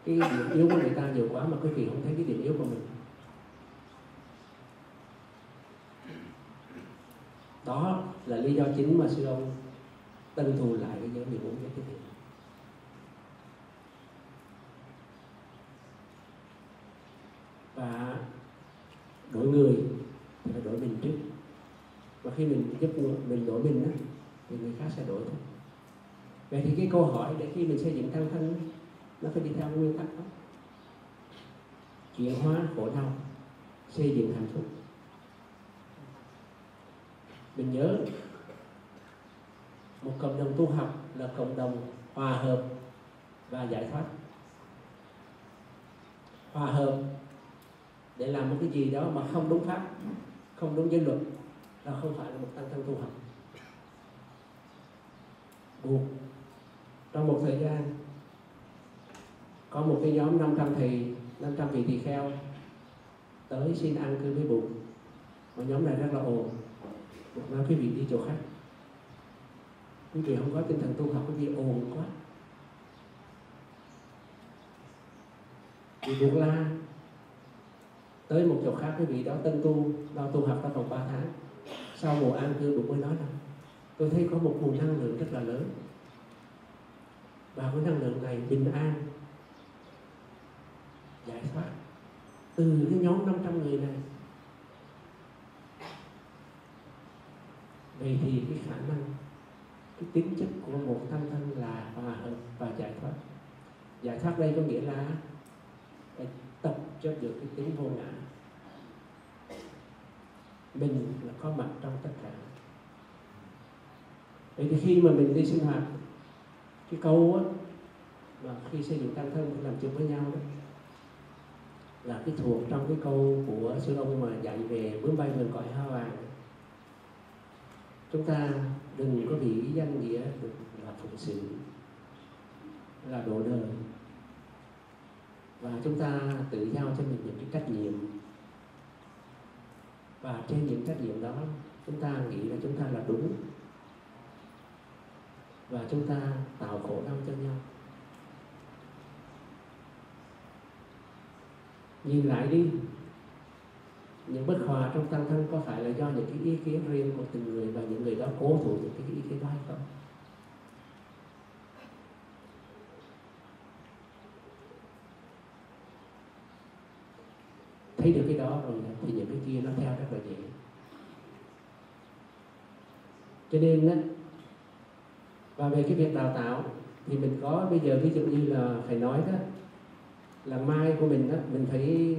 cái điểm yếu của người ta nhiều quá mà quý vị không thấy cái điểm yếu của mình. Đó là lý do chính mà sư ông tân thù lại cái giới 14 giới cái thiện và đổi người thì phải đổi mình trước. Và khi mình giúp mình đổi mình đó, thì người khác sẽ đổi thôi. Vậy thì cái câu hỏi để khi mình xây dựng thân thân nó phải đi theo nguyên tắc đó. Chuyển hóa khổ đau xây dựng hạnh phúc mình nhớ một cộng đồng tu học là cộng đồng hòa hợp và giải thoát. Hòa hợp để làm một cái gì đó mà không đúng pháp, không đúng giới luật là không phải là một tăng thân tu học. Buộc. Trong một thời gian, có một cái nhóm 500 thầy 500 vị tỳ kheo tới xin ăn cơm với buộc. Và nhóm này rất là ồn bụt nói quý vị đi chỗ khác. Quý vị không có tinh thần tu học, quý vị ồn quá. Vì buộc la, tới một chỗ khác, quý vị đó tân tu đó tu học trong vòng 3 tháng. Sau mùa an cư bụt mới nói là tôi thấy có một nguồn năng lượng rất là lớn. Và cái năng lượng này bình an, giải thoát. Từ cái nhóm 500 người này vậy thì cái khả năng, cái tính chất của một thân thân là hòa hợp và giải thoát. Giải thoát đây có nghĩa là phải tập cho được cái tính vô ngã. Mình là có mặt trong tất cả. Vậy thì khi mà mình đi sinh hoạt, cái câu á và khi xây dựng tăng thân làm chung với nhau đó, là cái thuộc trong cái câu của sư ông mà dạy về bướm bay vườn cõi hoa vàng chúng ta đừng có bị danh nghĩa được là phụng sự, là độ đời. Và chúng ta tự giao cho mình những cái trách nhiệm. Và trên những trách nhiệm đó, chúng ta nghĩ là chúng ta là đúng. Và chúng ta tạo khổ đau cho nhau. Nhìn lại đi những bất hòa trong tăng thân có phải là do những cái ý kiến riêng của từng người và những người đó cố thủ những cái ý kiến đó hay không? Thấy được cái đó rồi thì những cái kia nó theo rất là dễ. Cho nên đó và về cái việc đào tạo thì mình có, bây giờ ví dụ như là phải nói đó, là mai của mình đó mình phải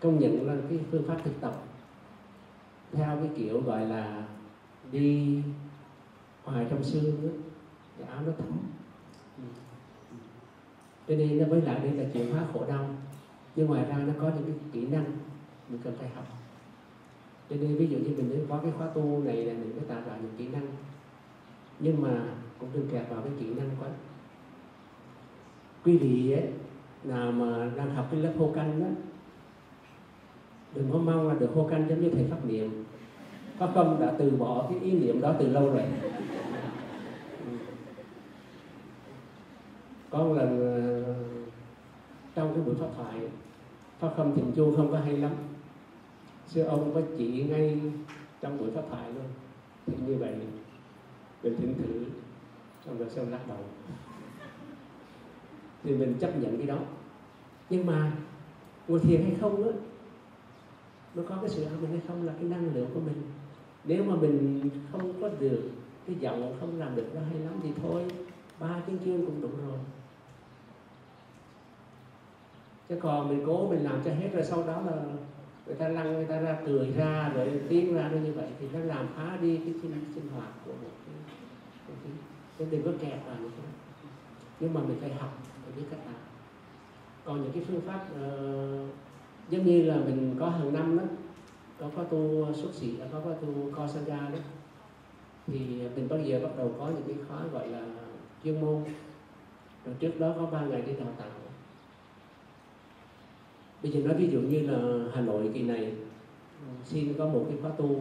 công nhận là cái phương pháp thực tập theo cái kiểu gọi là đi hoài trong xương đó, cái áo nó thấm. Cho nên nó mới lại đây là chuyển hóa khổ đau. Nhưng ngoài ra nó có những cái kỹ năng mình cần phải học. Cho nên ví dụ như mình nếu có cái khóa tu này là mình mới tạo ra những kỹ năng. Nhưng mà cũng đừng kẹt vào cái kỹ năng quá. Quý vị ấy, nào mà đang học cái lớp hô canh đó đừng có mong là được khô canh giống như thầy pháp niệm. Pháp công đã từ bỏ cái ý niệm đó từ lâu rồi. Có một lần ờ, trong cái buổi pháp thoại, pháp không tình chu không có hay lắm. Sư ông có chỉ ngay trong buổi pháp thoại luôn. Thì như vậy, mình thử thử xong rồi xong lắc đầu. Thì mình chấp nhận cái đó. Nhưng mà, ngồi thiền hay không á nó có cái sự an bình hay không là cái năng lượng của mình. Nếu mà mình không có được cái giọng không làm được nó hay lắm thì thôi ba tiếng chương cũng đủ rồi. Chứ còn mình cố mình làm cho hết rồi sau đó là người ta lăn người ta ra cười ra rồi tiếng ra nó như vậy thì nó làm phá đi cái sinh, sinh hoạt của một cái, cái, cái, cái đừng có kẹt vào như thế. Nhưng mà mình phải học mình biết cách làm. Còn những cái phương pháp uh, giống như là mình có hàng năm đó, có có tu xuất sĩ, có có tu co sanja đó, thì mình bao giờ bắt đầu có những cái khóa gọi là chuyên môn. Rồi trước đó có ba ngày đi đào tạo. Bây giờ nói ví dụ như là hà nội kỳ này, xin có một cái khóa tu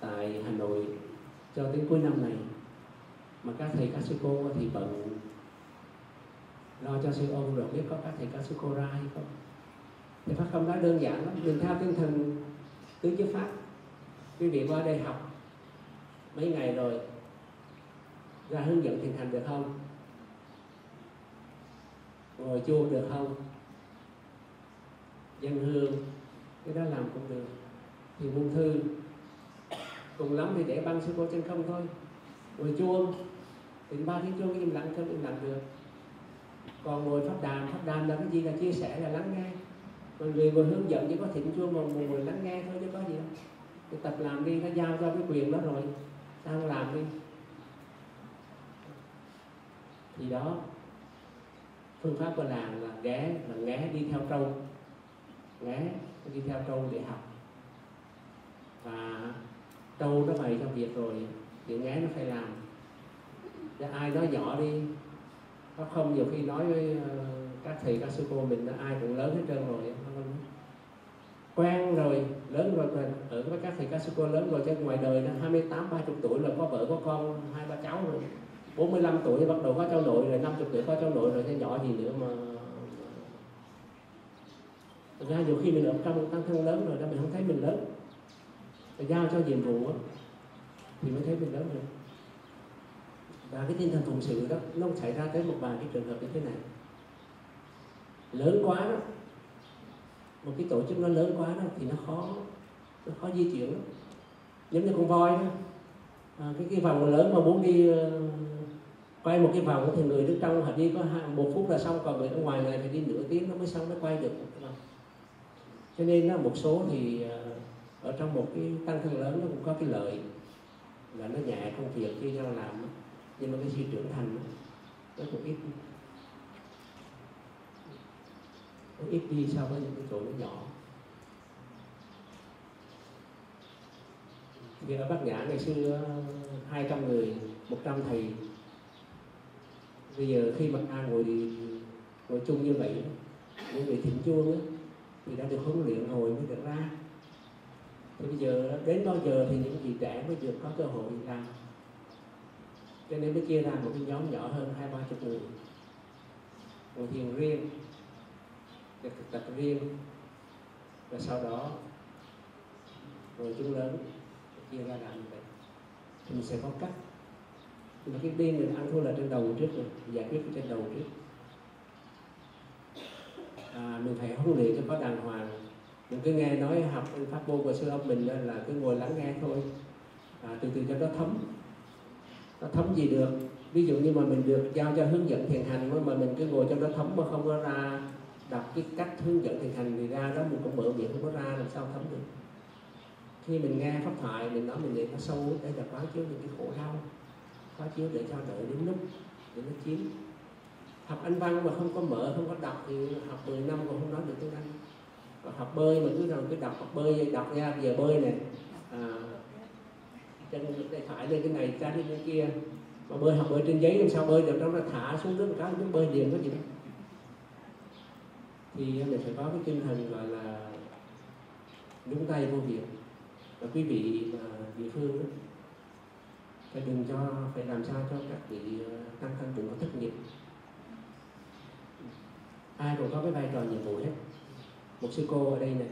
tại hà nội cho đến cuối năm này, mà các thầy các sư cô thì bận lo cho sư ông rồi biết có các thầy các sư cô ra hay không thì pháp không đó đơn giản lắm, mình theo tinh thần tứ giới pháp. Quý vị qua đây học mấy ngày rồi, ra hướng dẫn thiền hành được không? Ngồi chuông được không? Dân hương, cái đó làm cũng được. Thì môn thư, cùng lắm thì để băng sư cô trên không thôi. Ngồi chuông thì ba tiếng chuông im lặng, không im lặng được. Còn ngồi pháp đàn pháp đàn là cái gì là chia sẻ, là lắng nghe còn người vừa hướng dẫn chỉ có thỉnh chuông mà ngồi lắng nghe thôi chứ có gì đâu. Thì tập làm đi, nó giao cho cái quyền đó rồi. Sao không làm đi? Thì đó, phương pháp của làng là ghé là ghé đi theo trâu. Ghé đi theo trâu để học. Và trâu nó bày trong việc rồi, thì ghé nó phải làm. Để ai nói nhỏ đi, nó không, nhiều khi nói với ờ, các thầy, các sư cô mình là ai cũng lớn hết trơn rồi quen rồi lớn rồi ở với các thầy các sư cô lớn rồi trên ngoài đời nó 28 30 tuổi là có vợ có con hai ba cháu rồi. 45 tuổi bắt đầu có cháu nội rồi 50 tuổi có cháu nội rồi cái nhỏ gì nữa mà. Thật ra nhiều khi mình ở trong tăng thân lớn rồi đó mình không thấy mình lớn. Phải giao cho nhiệm vụ đó, thì mới thấy mình lớn rồi và cái tinh thần phụng sự đó nó xảy ra tới một vài cái trường hợp như thế này. Lớn quá đó một cái tổ chức nó lớn quá đó thì nó khó nó khó di chuyển lắm. Giống như con voi đó. À, cái cái vòng lớn mà muốn đi uh, quay một cái vòng thì người đứng trong họ đi có một phút là xong còn người ở ngoài này phải đi nửa tiếng nó mới xong nó quay được. Cho nên nó một số thì uh, ở trong một cái tăng thân lớn nó cũng có cái lợi là nó nhẹ công việc khi nhau làm nhưng mà cái sự trưởng thành nó cũng ít. Nó ít đi so với những cái chỗ nó nhỏ. Như ở bát Nhã ngày xưa 200 người 100 thầy. Bây giờ khi mà ai ngồi ngồi chung như vậy, những người thỉnh chuông thì đã được huấn luyện rồi mới được ra. Thì bây giờ đến bao giờ thì những vị trẻ mới được có cơ hội làm cho nên mới chia ra một cái nhóm nhỏ hơn hai ba chục người. Ngồi thiền riêng được thực tập riêng. Và sau đó rồi chúng lớn chia ra làm như vậy. Thì mình sẽ có cách. Nhưng mà cái bên mình ăn thua là trên đầu trước rồi giải quyết trên đầu trước. À, mình phải huấn luyện cho có đàng hoàng. Mình cứ nghe nói học pháp môn của sư ông mình là cứ ngồi lắng nghe thôi. À, từ từ cho nó thấm. Nó thấm gì được? Ví dụ như mà mình được giao cho hướng dẫn thiền hành mà mình cứ ngồi cho nó thấm mà không có ra đọc cái cách hướng dẫn thiền hành thì ra đó mình cũng mở miệng không có ra làm sao thấm được. Khi mình nghe pháp thoại mình nói mình niệm nó sâu để là quán chiếu những cái khổ đau quán chiếu để cho đợi đến lúc để nó chiếm. Học anh văn mà không có mở không có đọc thì học 10 năm còn không nói được tiếng anh. Và học bơi mà cứ rằng cứ đọc học bơi đọc ra giờ bơi này à, chân điện thoại lên cái này ra đi cái kia. Mà bơi học bơi trên giấy làm sao bơi được? Đâu nó thả xuống nước cái nước bơi liền có gì đâu thì mình phải có cái tinh thần gọi là đúng tay vô việc và quý vị mà địa phương đó, phải đừng cho phải làm sao cho các vị ờ, tăng thân đừng có thất nghiệp ai cũng có cái vai trò nhiệm vụ hết. Một sư cô ở đây này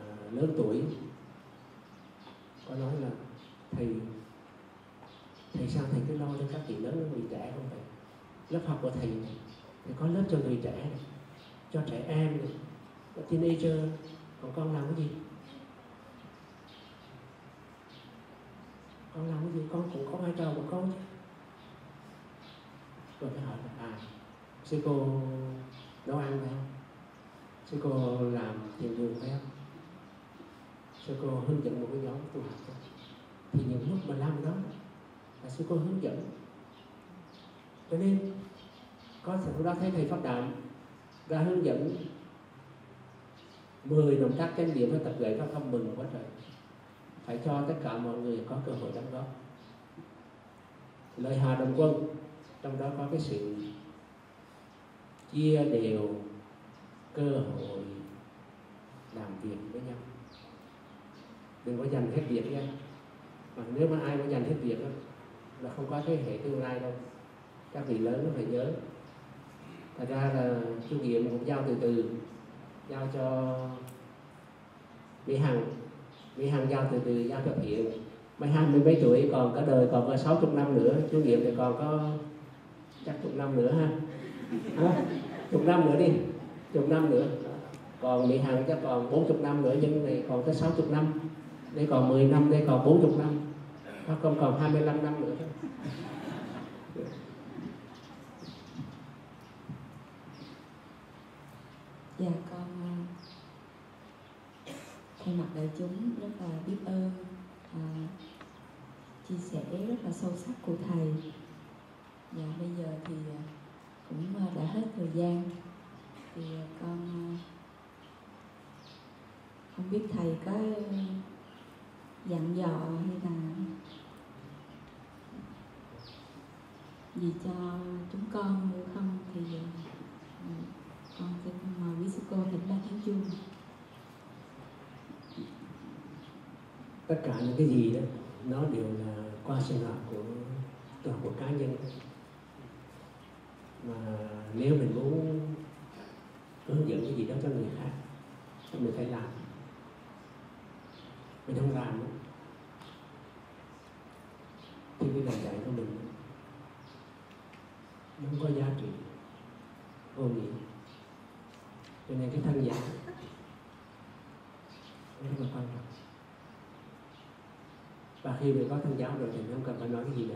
à, lớn tuổi có nói là thầy thầy sao thầy cứ lo cho các vị lớn người trẻ không vậy? Lớp học của thầy này, thì có lớp cho người trẻ này, cho trẻ em này, cho teenager còn con làm cái gì? Con làm cái gì? Con cũng có vai trò của con chứ. Rồi phải hỏi là à sư cô nấu ăn phải không? Sư cô làm thiền đường phải không? Sư cô hướng dẫn một cái nhóm tu học thì những lúc mà làm đó là sư cô hướng dẫn. Cho nên có sự đó thấy thầy phát đạm ra hướng dẫn 10 động tác chánh niệm với tập gậy nó không mừng quá trời. Phải cho tất cả mọi người có cơ hội đóng góp. Lời hà đồng quân trong đó có cái sự chia đều cơ hội làm việc với nhau. Đừng có dành hết việc nha. Mà nếu mà ai mà dành hết việc đó, là không có thế hệ tương lai đâu. Các vị lớn nó phải nhớ thật ra là chú nghiệm cũng giao từ từ giao cho mỹ hằng. Mỹ hằng giao từ từ giao cho thiện. Mấy hai mươi mấy tuổi còn cả đời còn có sáu chục năm nữa. Chú nghiệm thì còn có chắc chục năm nữa ha. À, chục năm nữa đi. Chục năm nữa. Còn mỹ hằng chắc còn bốn chục năm nữa nhưng này còn tới sáu chục năm. Đây còn 10 năm đây còn bốn chục năm. Nó không còn 25 năm nữa. Dạ con uh, thay mặt đại chúng rất là biết ơn à, chia sẻ rất là sâu sắc của thầy. Dạ bây giờ thì à, cũng à, đã hết thời gian. Thì à, con không biết thầy có dặn dò hay là gì cho chúng con nữa không? Thì con sẽ mời quý sư cô thỉnh ba tiếng chuông tất cả những cái gì đó, nó đều là qua sinh hoạt của toàn của cá nhân. Mà nếu mình muốn hướng dẫn cái gì đó cho người khác, thì mình phải làm. Mình không làm thì cái lời dạy của mình, nó không có giá trị, vô nghĩa cho nên cái thân giả rất là quan trọng. Và khi mình có thân giáo rồi thì không cần phải nói cái gì nữa.